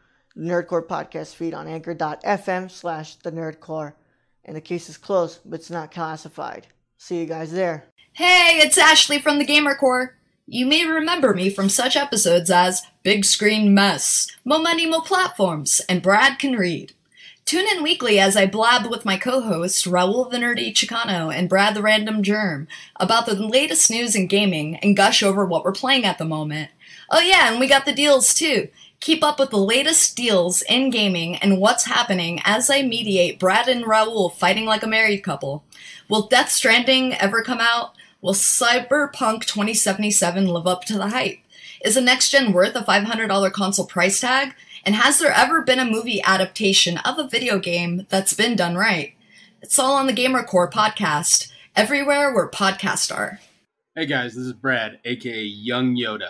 Nerd Corps podcast feed on anchor.fm slash the Nerd Corps. And the case is closed, but it's not classified. See you guys there. Hey, it's Ashley from the Gamer Core. You may remember me from such episodes as Big Screen Mess, Mo Money Mo Platforms, and Brad Can Read. Tune in weekly as I blab with my co-hosts Raul the Nerdy Chicano and Brad the Random Germ about the latest news in gaming and gush over what we're playing at the moment. Oh yeah, and we got the deals too. Keep up with the latest deals in gaming and what's happening as I mediate Brad and Raul fighting like a married couple. Will Death Stranding ever come out? Will Cyberpunk 2077 live up to the hype? Is the next gen worth a $500 console price tag? And has there ever been a movie adaptation of a video game that's been done right? It's all on the Gamer Core podcast, everywhere where podcasts are. Hey guys, this is Brad, aka Young Yoda.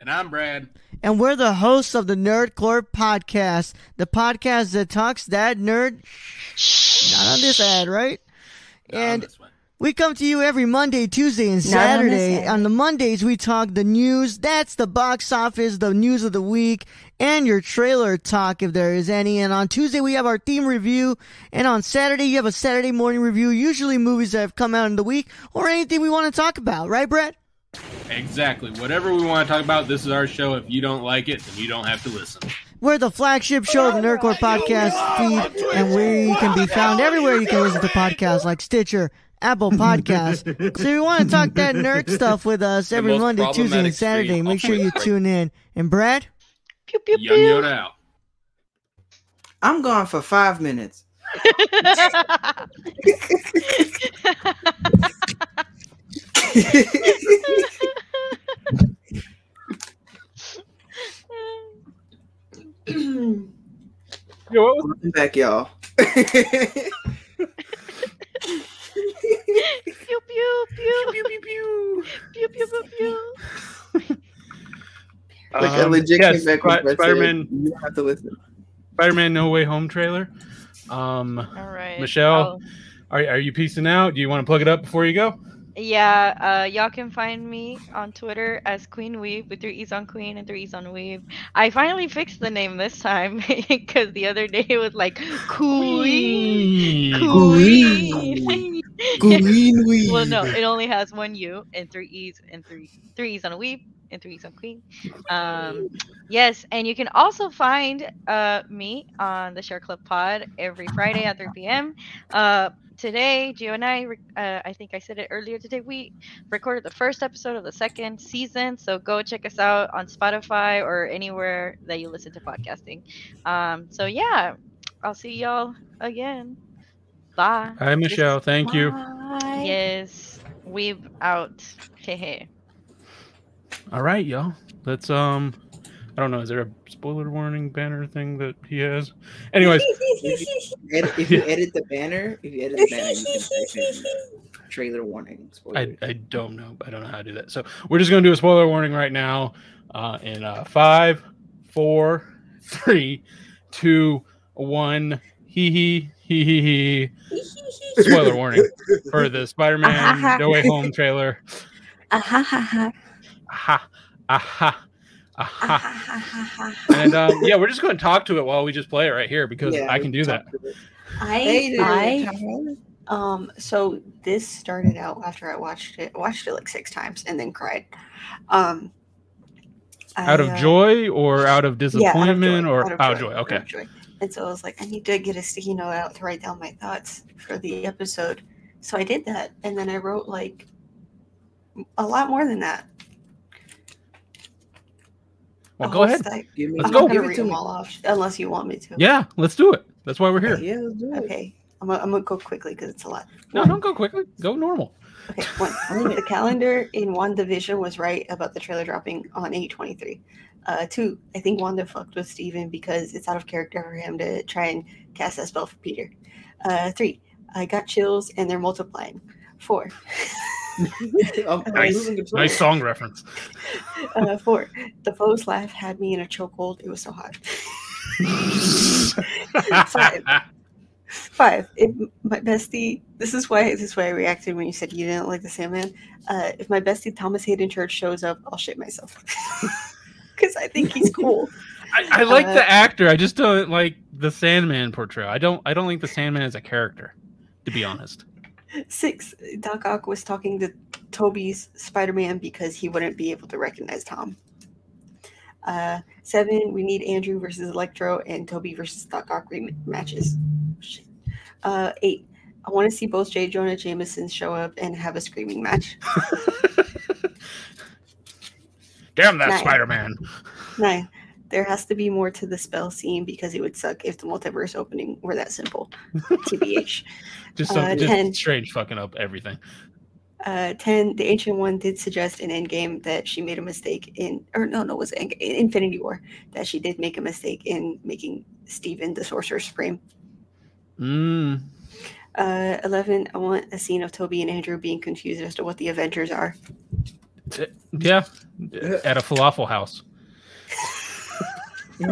And I'm Brad. And we're the hosts of the Nerd Corps Podcast, the podcast that talks that nerd. Not on this ad, right? and we come to you every Monday, Tuesday, and Not on Saturday. On the Mondays, we talk the news. That's the box office, the news of the week, and your trailer talk if there is any. And on Tuesday, we have our theme review. And on Saturday, you have a Saturday morning review, usually movies that have come out in the week or anything we want to talk about, right, Brett? Exactly. Whatever we want to talk about, this is our show. If you don't like it, then you don't have to listen. We're the flagship show of the Nerd Corps podcast feed, and we can be found everywhere you can listen to podcasts like Stitcher, Apple Podcasts. so if you want to talk that nerd stuff with us every Monday, Tuesday, and Saturday, make sure you tune in. And Brad? Young Yoda out. I'm gone for five minutes. Yo, what was Welcome back, y'all. pew pew pew pew pew pew pew pew pew pew. Like, I Um, legit yes, came back Spi- with Brett said, Spider-Man, You don't have to listen. Spider-Man No Way Home trailer. Um, All right. Michelle, Oh. are are you piecing out? Do you want to plug it up before you go? Yeah, uh, y'all can find me on Twitter as Queen Weave with three E's on Queen and three E's on Weave. I finally fixed the name this time because the other day it was like Queen. Queen. Queen Weave. well, no, it only has one U and three E's and three three E's on a Weave and three E's on Queen. Um, yes, and you can also find uh, me on the Share Club Pod every Friday at 3 p.m. Uh, today, Gio and I, uh, I think I said it earlier today, we recorded the first episode of the second season. So go check us out on Spotify or anywhere that you listen to podcasting. Um, so yeah, I'll see y'all again. Bye. Hi, Michelle. Thank you. Yes, we've out. Hehe. All right, y'all. Let's um. I don't know. Is there a spoiler warning banner thing that he has? Anyways, if you, edit, if you edit the banner, if you edit the banner, you can trailer warning. I, I don't know. I don't know how to do that. So we're just gonna do a spoiler warning right now. Uh, in uh, five, four, three, two, one. Hee hee hee hee hee. Spoiler warning for the Spider-Man No Way Home trailer. aha, aha, aha. and um, yeah, we're just going to talk to it while we just play it right here because Yeah, I can do that. I, I um so this started out after I watched it watched it like six times and then cried. Um Out I, of uh, joy or out of yeah, out of disappointment joy, or out of out of joy, joy? out Okay. of joy. And so I was like, I need to get a sticky note out to write down my thoughts for the episode. So I did that, and then I wrote like a lot more than that. Well, go whole ahead. stack. Let's I'm go. not gonna Give it read to them all off, unless you want me to. Yeah, let's do it. That's why we're here. Yeah, let's do it. Okay. I'm gonna, I'm gonna go quickly because it's a lot. No, don't go quickly. Go normal. Okay, one. the calendar in WandaVision was right about the trailer dropping on 823. Uh, two, I think Wanda fucked with Steven because it's out of character for him to try and cast that spell for Peter. Uh, three, I got chills and they're multiplying. Four, I'm, I'm Nice, nice song reference. uh, four, the foe's laugh had me in a chokehold. It was so hot. Five, five, if my bestie, this is why this is why I reacted when you said you didn't like the Sandman. Uh, if my bestie Thomas Haden Church shows up, I'll shit myself because I think he's cool. I, I like Uh, the actor. I just don't like the Sandman portrayal. I don't. I don't think the Sandman is a character, to be honest. Six, Doc Ock was talking to Tobey's Spider Man because he wouldn't be able to recognize Tom. Uh, seven, we need Andrew versus Electro and Tobey versus Doc Ock rematches. Uh, eight, I want to see both J. Jonah Jameson show up and have a screaming match. Damn that. Spider Man. Nine, there has to be more to the spell scene because it would suck if the multiverse opening were that simple. TBH. Just Uh, just 10. strange fucking up everything. Uh, 10, the Ancient One did suggest in Endgame that she made a mistake in, or no, no, it was End- Infinity War, that she did make a mistake in making Steven the Sorcerer Supreme. Mm. Uh, 11, I want a scene of Tobey and Andrew being confused as to what the Avengers are. Yeah, at a falafel house.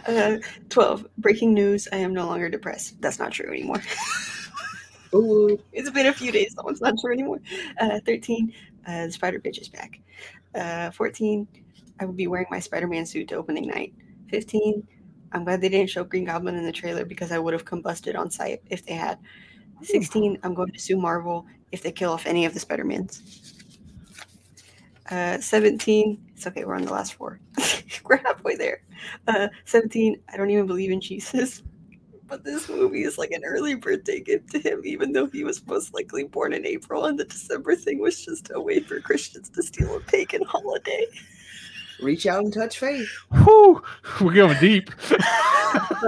uh, 12, breaking news, I am no longer depressed. That's not true anymore. It's been a few days, so it's not true anymore. Uh, 13, uh, the Spider Bitch is back. Uh, 14, I will be wearing my Spider Man suit to opening night. 15, I'm glad they didn't show Green Goblin in the trailer because I would have combusted on sight if they had. 16, I'm going to sue Marvel if they kill off any of the Spider Mans. Uh, 17, it's okay, we're on the last four. we're halfway there. Uh, 17, I don't even believe in Jesus, but this movie is like an early birthday gift to him, even though he was most likely born in April, and the December thing was just a way for Christians to steal a pagan holiday. Reach out and touch faith. Whew, we're going deep.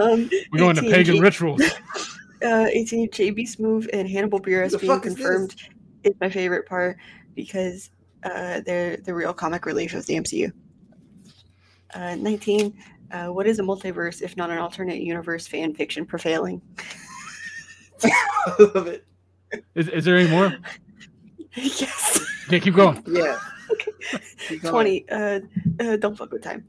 Um, We're going to pagan J- rituals. Uh, 18, JB Smoove and Hannibal Buress being fuck is confirmed is my favorite part because uh, they're the real comic relief of the MCU. Uh, 19, uh, what is a multiverse if not an alternate universe fan fiction prevailing? I love it. Is, is there any more? yes. Okay, keep going. Yeah. Keep going. 20 uh, uh don't fuck with time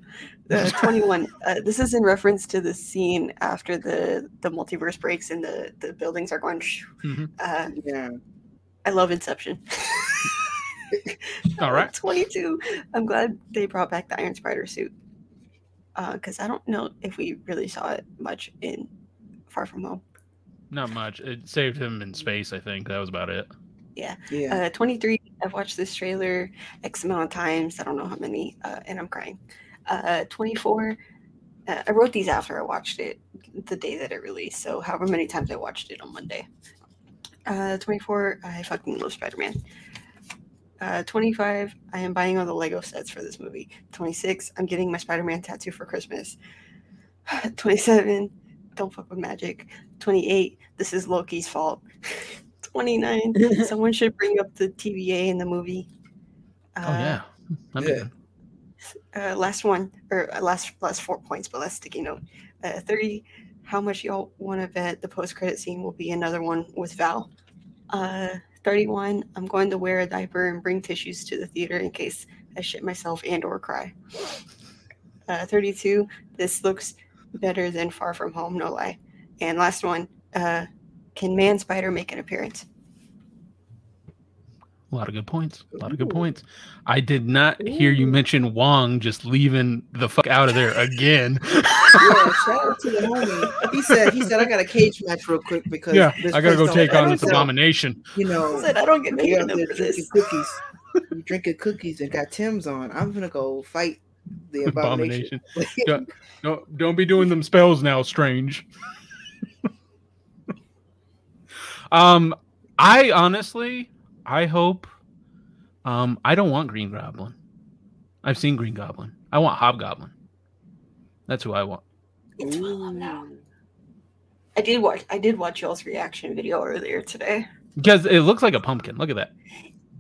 uh, 21 uh, this is in reference to the scene after the the multiverse breaks and the the buildings are going Mhm. uh, Yeah. i love inception All right. 22 i'm glad they brought back the iron spider suit because i don't know if we really saw it much in far from home Not much. It saved him in space. I think that was about it. yeah Yeah. Uh, 23, I've watched this trailer X amount of times. I don't know how many, uh, and I'm crying. Uh, 24, uh, I wrote these after I watched it the day that it released. So, however many times I watched it on Monday. Uh, 24, I fucking love Spider Man. Uh, 25, I am buying all the Lego sets for this movie. 26, I'm getting my Spider Man tattoo for Christmas. 27, don't fuck with magic. 28, this is Loki's fault. 29, someone should bring up the TVA in the movie. Uh, oh yeah. That'd yeah. good. uh, last one or uh, last last four points, but last sticky note. Uh, Thirty. How much y'all want to bet the post credit scene will be another one with Val? Uh, Thirty-one. I'm going to wear a diaper and bring tissues to the theater in case I shit myself and or cry. Uh, Thirty-two. This looks better than Far From Home, no lie. And last one. Uh, can Man Spider make an appearance? A lot of good points. A lot of good points. I did not hear you mention Wong just leaving the fuck out of there again. yeah, shout out to the homie. He said he said I got a cage match real quick because yeah, this I gotta go take on this sell- abomination. You know, said I don't get you paid out there enough for drinking this. cookies. You drinking cookies and got Tim's on. I'm gonna go fight the abomination. Abomination. don't, don't don't be doing them spells now, strange. um, I honestly, I hope. Um, I don't want Green Goblin. I've seen Green Goblin. I want Hobgoblin. That's who I want. I did watch. I did watch y'all's reaction video earlier today. Because it looks like a pumpkin. Look at that.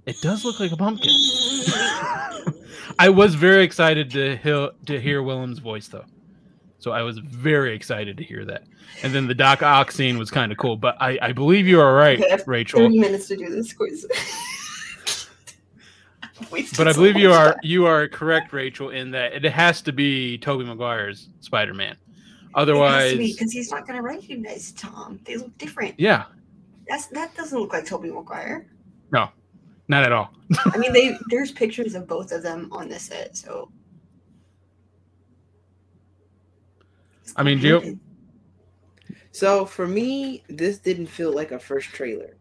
It does look like a pumpkin. I was very excited to hear to hear Willem's voice though. So I was very excited to hear that. And then the Doc Ock scene was kind of cool. But I, I believe you are right, Okay, I have Rachel. Thirty minutes to do this quiz. But I so believe you are time. you are correct, Rachel, in that it has to be Tobey Maguire's Spider Man. Otherwise because he's not going to recognize Tom. They look different. Yeah. That's that doesn't look like Tobey Maguire. No. Not at all. I mean, they there's pictures of both of them on the set, so I mean, Gio, So for me, this didn't feel like a first trailer.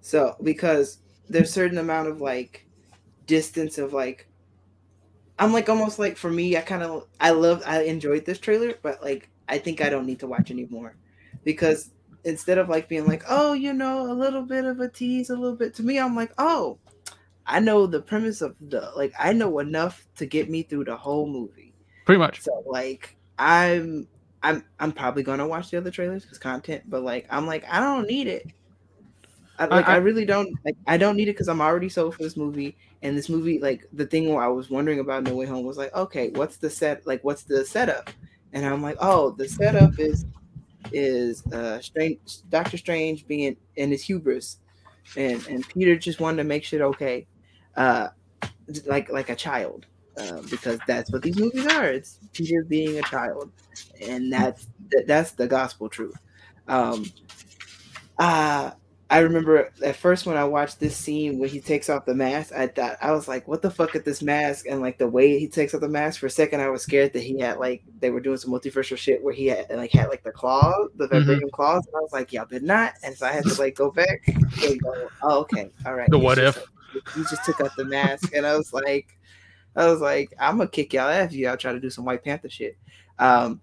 So because there's certain amount of like distance of like I'm like almost like for me, I kind of I love I enjoyed this trailer, but like I think I don't need to watch anymore because instead of like being like, oh, you know, a little bit of a tease, a little bit to me, I'm like, oh, I know the premise of the like I know enough to get me through the whole movie. pretty much. So like I'm I'm I'm probably gonna watch the other trailers because content, but like I'm like I don't need it. I, like I, I- really don't like I don't need it because I'm already sold for this movie. And this movie, like the thing where I was wondering about No Way Home was like, okay, what's the set like what's the setup? And I'm like, oh, the setup is is uh strange Doctor Strange being in his hubris and and Peter just wanted to make shit okay. Uh like like a child uh, because that's what these movies are. It's Peter being a child, and that's that, that's the gospel truth. Um, uh, I remember at first when I watched this scene when he takes off the mask, I thought I was like, "What the fuck is this mask?" And like the way he takes off the mask, for a second, I was scared that he had like they were doing some multiversal shit where he had like had like the claw, the Mhm. claws, and I was like, "Y'all did not," and so I had to like go back and go, "Oh, okay, all right." The what just- if? he just took off the mask, and I was like, I was like, I'm gonna kick y'all ass if y'all try to do some White Panther shit. Um,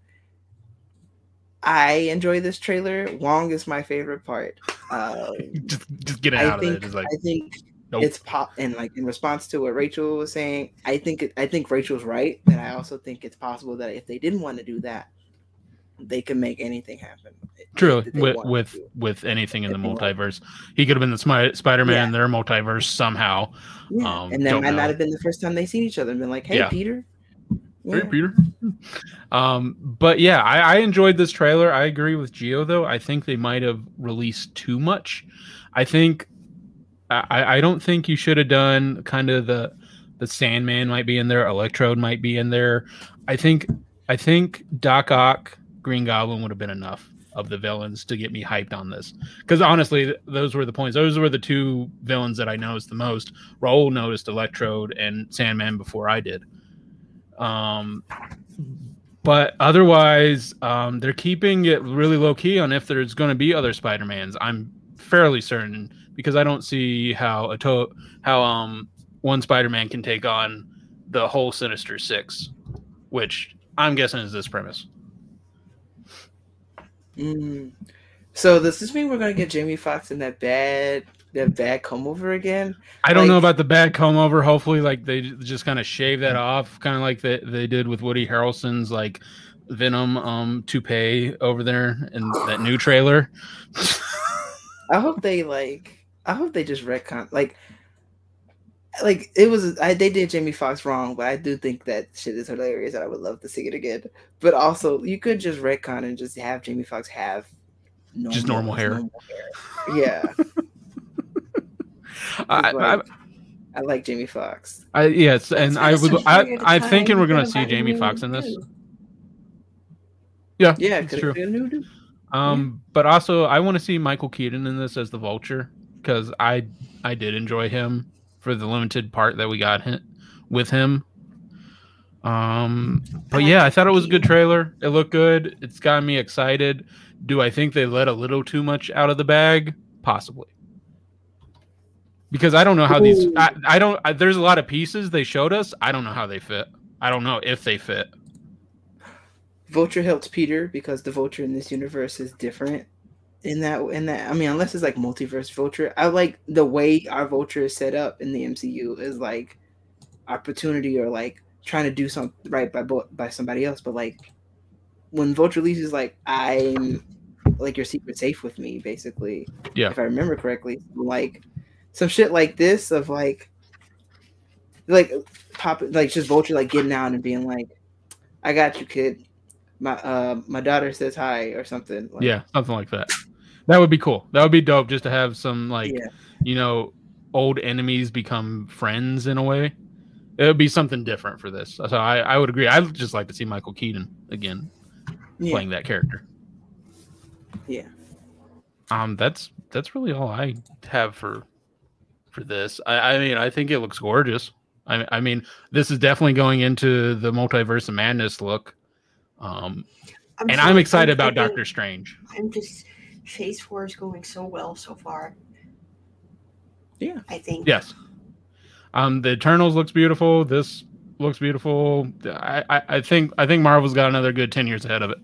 I enjoy this trailer. Wong is my favorite part. Um, just just get out of think it. It's like I think Nope. it's pop and like in response to what Rachel was saying, I think I think Rachel's right, but I also think it's possible that if they didn't want to do that, they can make anything happen. True, with with with anything in the If multiverse, he could have been the Smi- Spider-Man, Yeah. their multiverse somehow. Yeah, Um, and that might know. not have been the first time they seen each other and been like, "Hey, Yeah. Peter." Hey. Peter. Um, but yeah, I, I enjoyed this trailer. I agree with Geo though. I think they might have released too much. I think I, I don't think you should have done kind of the the Sandman might be in there, Electrode might be in there. I think I think Doc Ock, Green Goblin would have been enough of the villains to get me hyped on this. Because honestly, those were the points. Those were the two villains that I noticed the most. Raul noticed Electrode and Sandman before I did. Um, but otherwise, um, they're keeping it really low key on if there's going to be other Spider Mans. I'm fairly certain because I don't see how a to- how um one Spider Man can take on the whole Sinister Six, which I'm guessing is this premise. Mm. So does this mean we're gonna get Jamie Foxx in that bad that bad come over again? I don't know about the bad comb over. Hopefully, like they just kind of shave that off, kind of like they, they did with Woody Harrelson's like Venom um toupee over there in that new trailer. I hope they like. I hope they just retcon like. Like it was, I, they did Jamie Foxx wrong, but I do think that shit is hilarious, and I would love to see it again. But also, you could just retcon and just have Jamie Foxx have Just normal hair. hair. Yeah, I, I, like, I like Jamie Foxx. I yes, and I That's would. such a I, period of I'm thinking we're gonna see Jamie Foxx in this. dude. Yeah, Yeah, it's true. it be new dude? Um, but also I want to see Michael Keaton in this as the Vulture because I I did enjoy him for the limited part that we got him, with him. Um, but yeah, I thought it was a good trailer. It looked good. It's got me excited. Do I think they let a little too much out of the bag? Possibly. Because I don't know how these. I, I don't. I, there's a lot of pieces they showed us. I don't know how they fit. I don't know if they fit. Vulture helps Peter because the Vulture in this universe is different. In that, in that, I mean, unless it's like multiverse Vulture, I like the way our Vulture is set up in the MCU is like opportunity or like trying to do something right by by somebody else. But like when Vulture leaves, is like I'm like your secret safe with me, basically. Yeah. If I remember correctly, like some shit like this of like like pop like just Vulture like getting out and being like, "I got you, kid." My uh my daughter says hi or something. Like, yeah, something like that. That would be cool. That would be dope just to have some like Yeah. you know old enemies become friends in a way. It would be something different for this. So I, I would agree. I'd just like to see Michael Keaton again Yeah. playing that character. Yeah. Um, that's that's really all I have for for this. I, I mean, I think it looks gorgeous. I, I mean, this is definitely going into the multiverse of madness look. Um, I'm and so- I'm excited about thinking- Doctor Strange. I'm just Phase Four is going so well so far. Yeah, I think. Yes. Um, the Eternals looks beautiful. This looks beautiful. I, I, I think I think Marvel's got another good ten years ahead of it.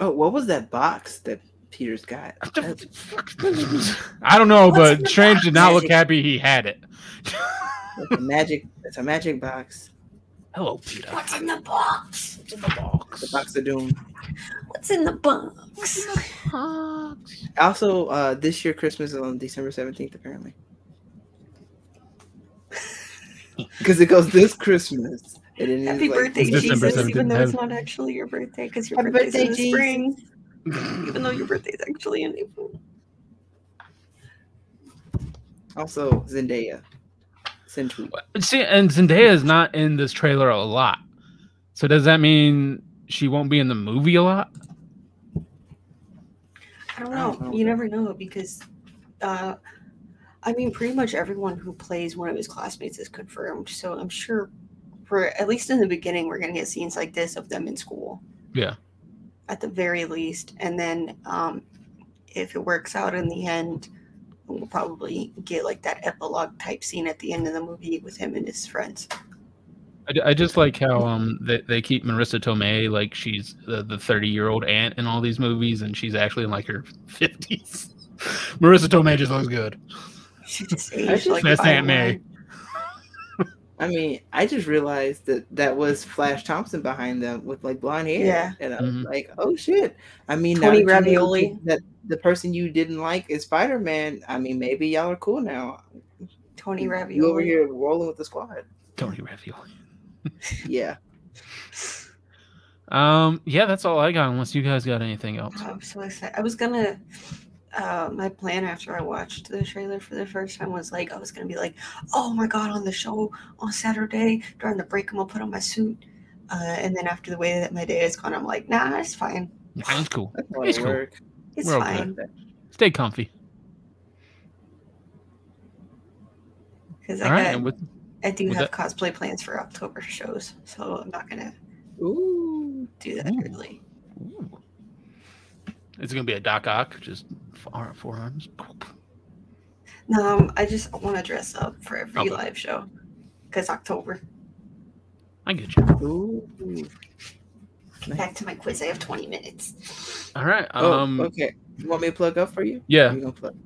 Oh, what was that box that Peter's got? I don't know, What's but the Strange did not look happy he had it. It's a magic. It's a magic box. Hello, Peter. What's in the box? What's in the box? The box of doom. What's in the box? Also, uh, this year Christmas is on December seventeenth, apparently. Because it goes this Christmas. And it Happy like, birthday, December Jesus! Even though it's not actually your birthday, because your Happy birthday's in birthday, the spring. even though your birthday's actually in April. Also, Zendaya. Send tweet. See, and Zendaya is not in this trailer a lot. So does that mean she won't be in the movie a lot? I don't know. You never know because, uh, I mean, pretty much everyone who plays one of his classmates is confirmed. So I'm sure, for at least in the beginning, we're gonna get scenes like this of them in school Yeah. at the very least, and then um, if it works out in the end, we'll probably get like that epilogue type scene at the end of the movie with him and his friends. I, I just like how um they, they keep Marisa Tomei like she's the, the 30 year old aunt in all these movies and she's actually in like her 50s. Marisa Tomei just looks good. She just I aged like That's Aunt May. I mean, I just realized that that was Flash Thompson behind them with like blonde hair. Yeah. And I was Mhm. like, oh shit. I mean, now Tony that you know Ravioli. That the person you didn't like is Spider Man. I mean, maybe y'all are cool now. Tony You over here rolling with the squad. Tony Ravioli. Yeah. Um yeah, that's all I got unless you guys got anything else. I'm so excited. I was gonna. Uh, my plan after I watched the trailer for the first time was like I was gonna be like, oh my god, on the show on Saturday during the break, I'm gonna put on my suit. Uh, and then after the way that my day has gone, I'm like, nah, it's fine. Yeah, it's cool. That's It's cool. work. It's We're okay. fine Stay comfy. because I right, with I do with have that- cosplay plans for October shows, so I'm not gonna Ooh. do that Ooh. early. Ooh. It's gonna be a Doc Ock, just four, forearms. No, um, I just want to dress up for every Okay. live show because October. I get you. Ooh. Back to my quiz. I have 20 minutes. All right. Oh, Um okay. You want me to plug up for you? yeah. You gonna plug?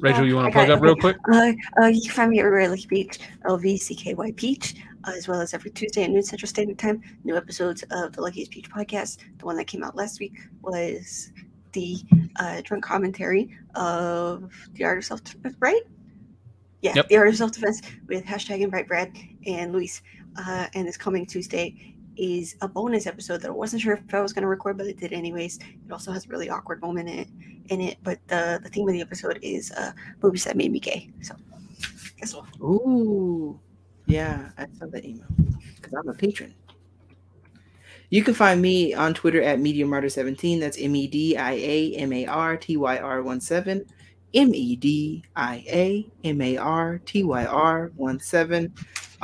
Rachel, you want to plug up real quick? Uh, uh, you can find me everywhere Lucky Beach, L V C K Y Peach, uh, as well as every Tuesday at noon Central Standard Time. New episodes of the Lucky's Peach podcast. The one that came out last week was the uh, drunk commentary of the art of self defense, right? Yeah, Yep. the art of self defense with hashtag invite Brad and Luis. Uh, and this coming Tuesday is a bonus episode that I wasn't sure if I was going to record, but I did anyways. It also has a really awkward moment in it. In it, but the the theme of the episode is uh, movies that made me gay. So, guess what? Ooh. Yeah, I saw that email because I'm a patron. You can find me on Twitter at media MediaMartyr17. That's M E D I A M A R T Y R 1 7. M E D I A M A R T Y R 1 7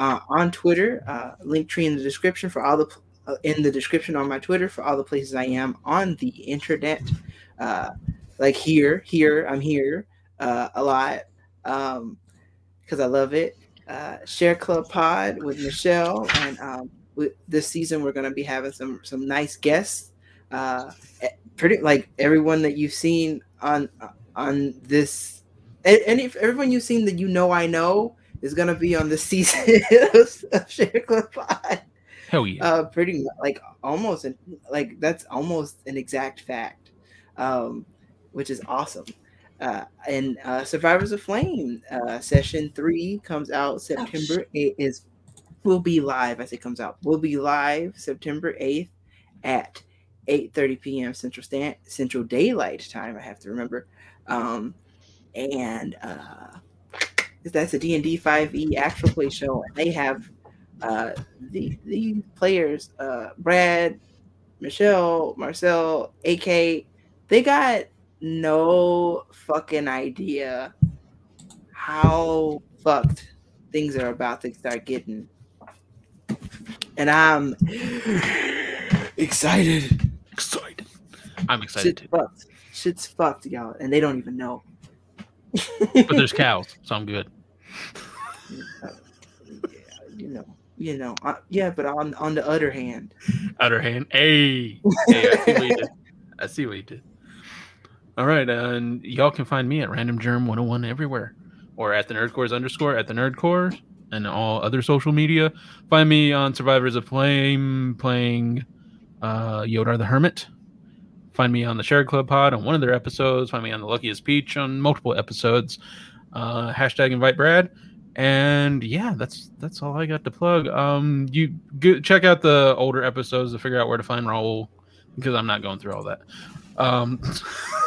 uh, on Twitter. Uh, link tree in the description for all the uh, in the description on my Twitter for all the places I am on the internet. Uh, like here, here, I'm here uh, a lot because I love it. Uh, Share Club Pod with Michelle, and um, with, this season we're going to be having some some nice guests. Uh, pretty like everyone that you've seen on on this, and if everyone you've seen that you know I know is going to be on the season of Share Club Pod. Hell yeah! Uh, pretty much like almost an, like that's almost an exact fact, um, which is awesome. Uh, and uh, Survivors of Flame uh, session three comes out September. It is will be live as it comes out. Will be live September eighth at eight thirty p.m. Central Stand Central Daylight Time. I have to remember, um, and uh, that's a D and D five E actual play show, and they have uh, the the players uh, Brad, Michelle, Marcel, AK. They got no fucking idea how fucked things are about to start getting. And I'm excited. Excited. I'm excited Shit's fucked. Shit's fucked, y'all. And they don't even know. But there's cows, so I'm good. yeah, You know, you know. Uh, yeah, but on on the other hand, Other hand, hey, hey, I see what you did. I see what you did. All right, uh, and y'all can find me at Random Germ 101 everywhere, or at the Nerdcorps underscore at the Nerdcorps and all other social media. Find me on Survivors of Flame playing uh, Yodar the Hermit. Find me on the Shared Club Pod on one of their episodes. Find me on the Luckiest Peach on multiple episodes. Uh, hashtag invite Brad. And yeah, that's that's all I got to plug. Um, you go, check out the older episodes to figure out where to find Raul because I'm not going through all that. Um,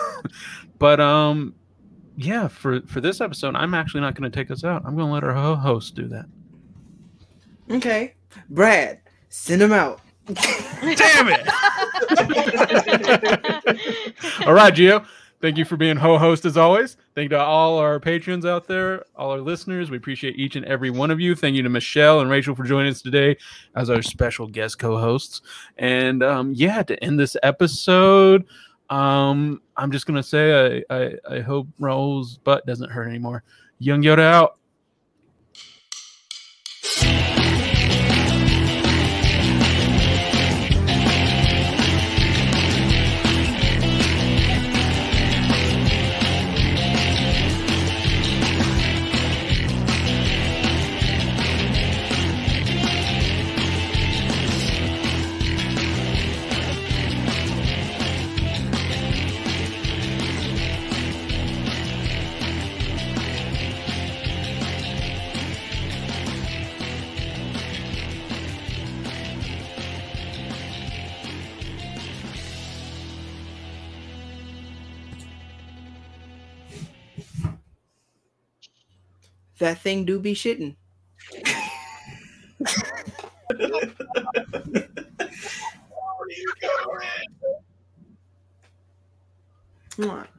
but um, yeah, for for this episode, I'm actually not going to take us out. I'm going to let our ho- host do that. okay, Brad, send them out. Damn it! all right, Gio. Thank you for being ho host as always. Thank you to all our patrons out there, all our listeners. We appreciate each and every one of you. Thank you to Michelle and Rachel for joining us today as our special guest co hosts. And um, yeah, to end this episode, um, I'm just gonna say I, I, I hope Raul's butt doesn't hurt anymore. Young Yoda out. That thing do be shitting. Mwah.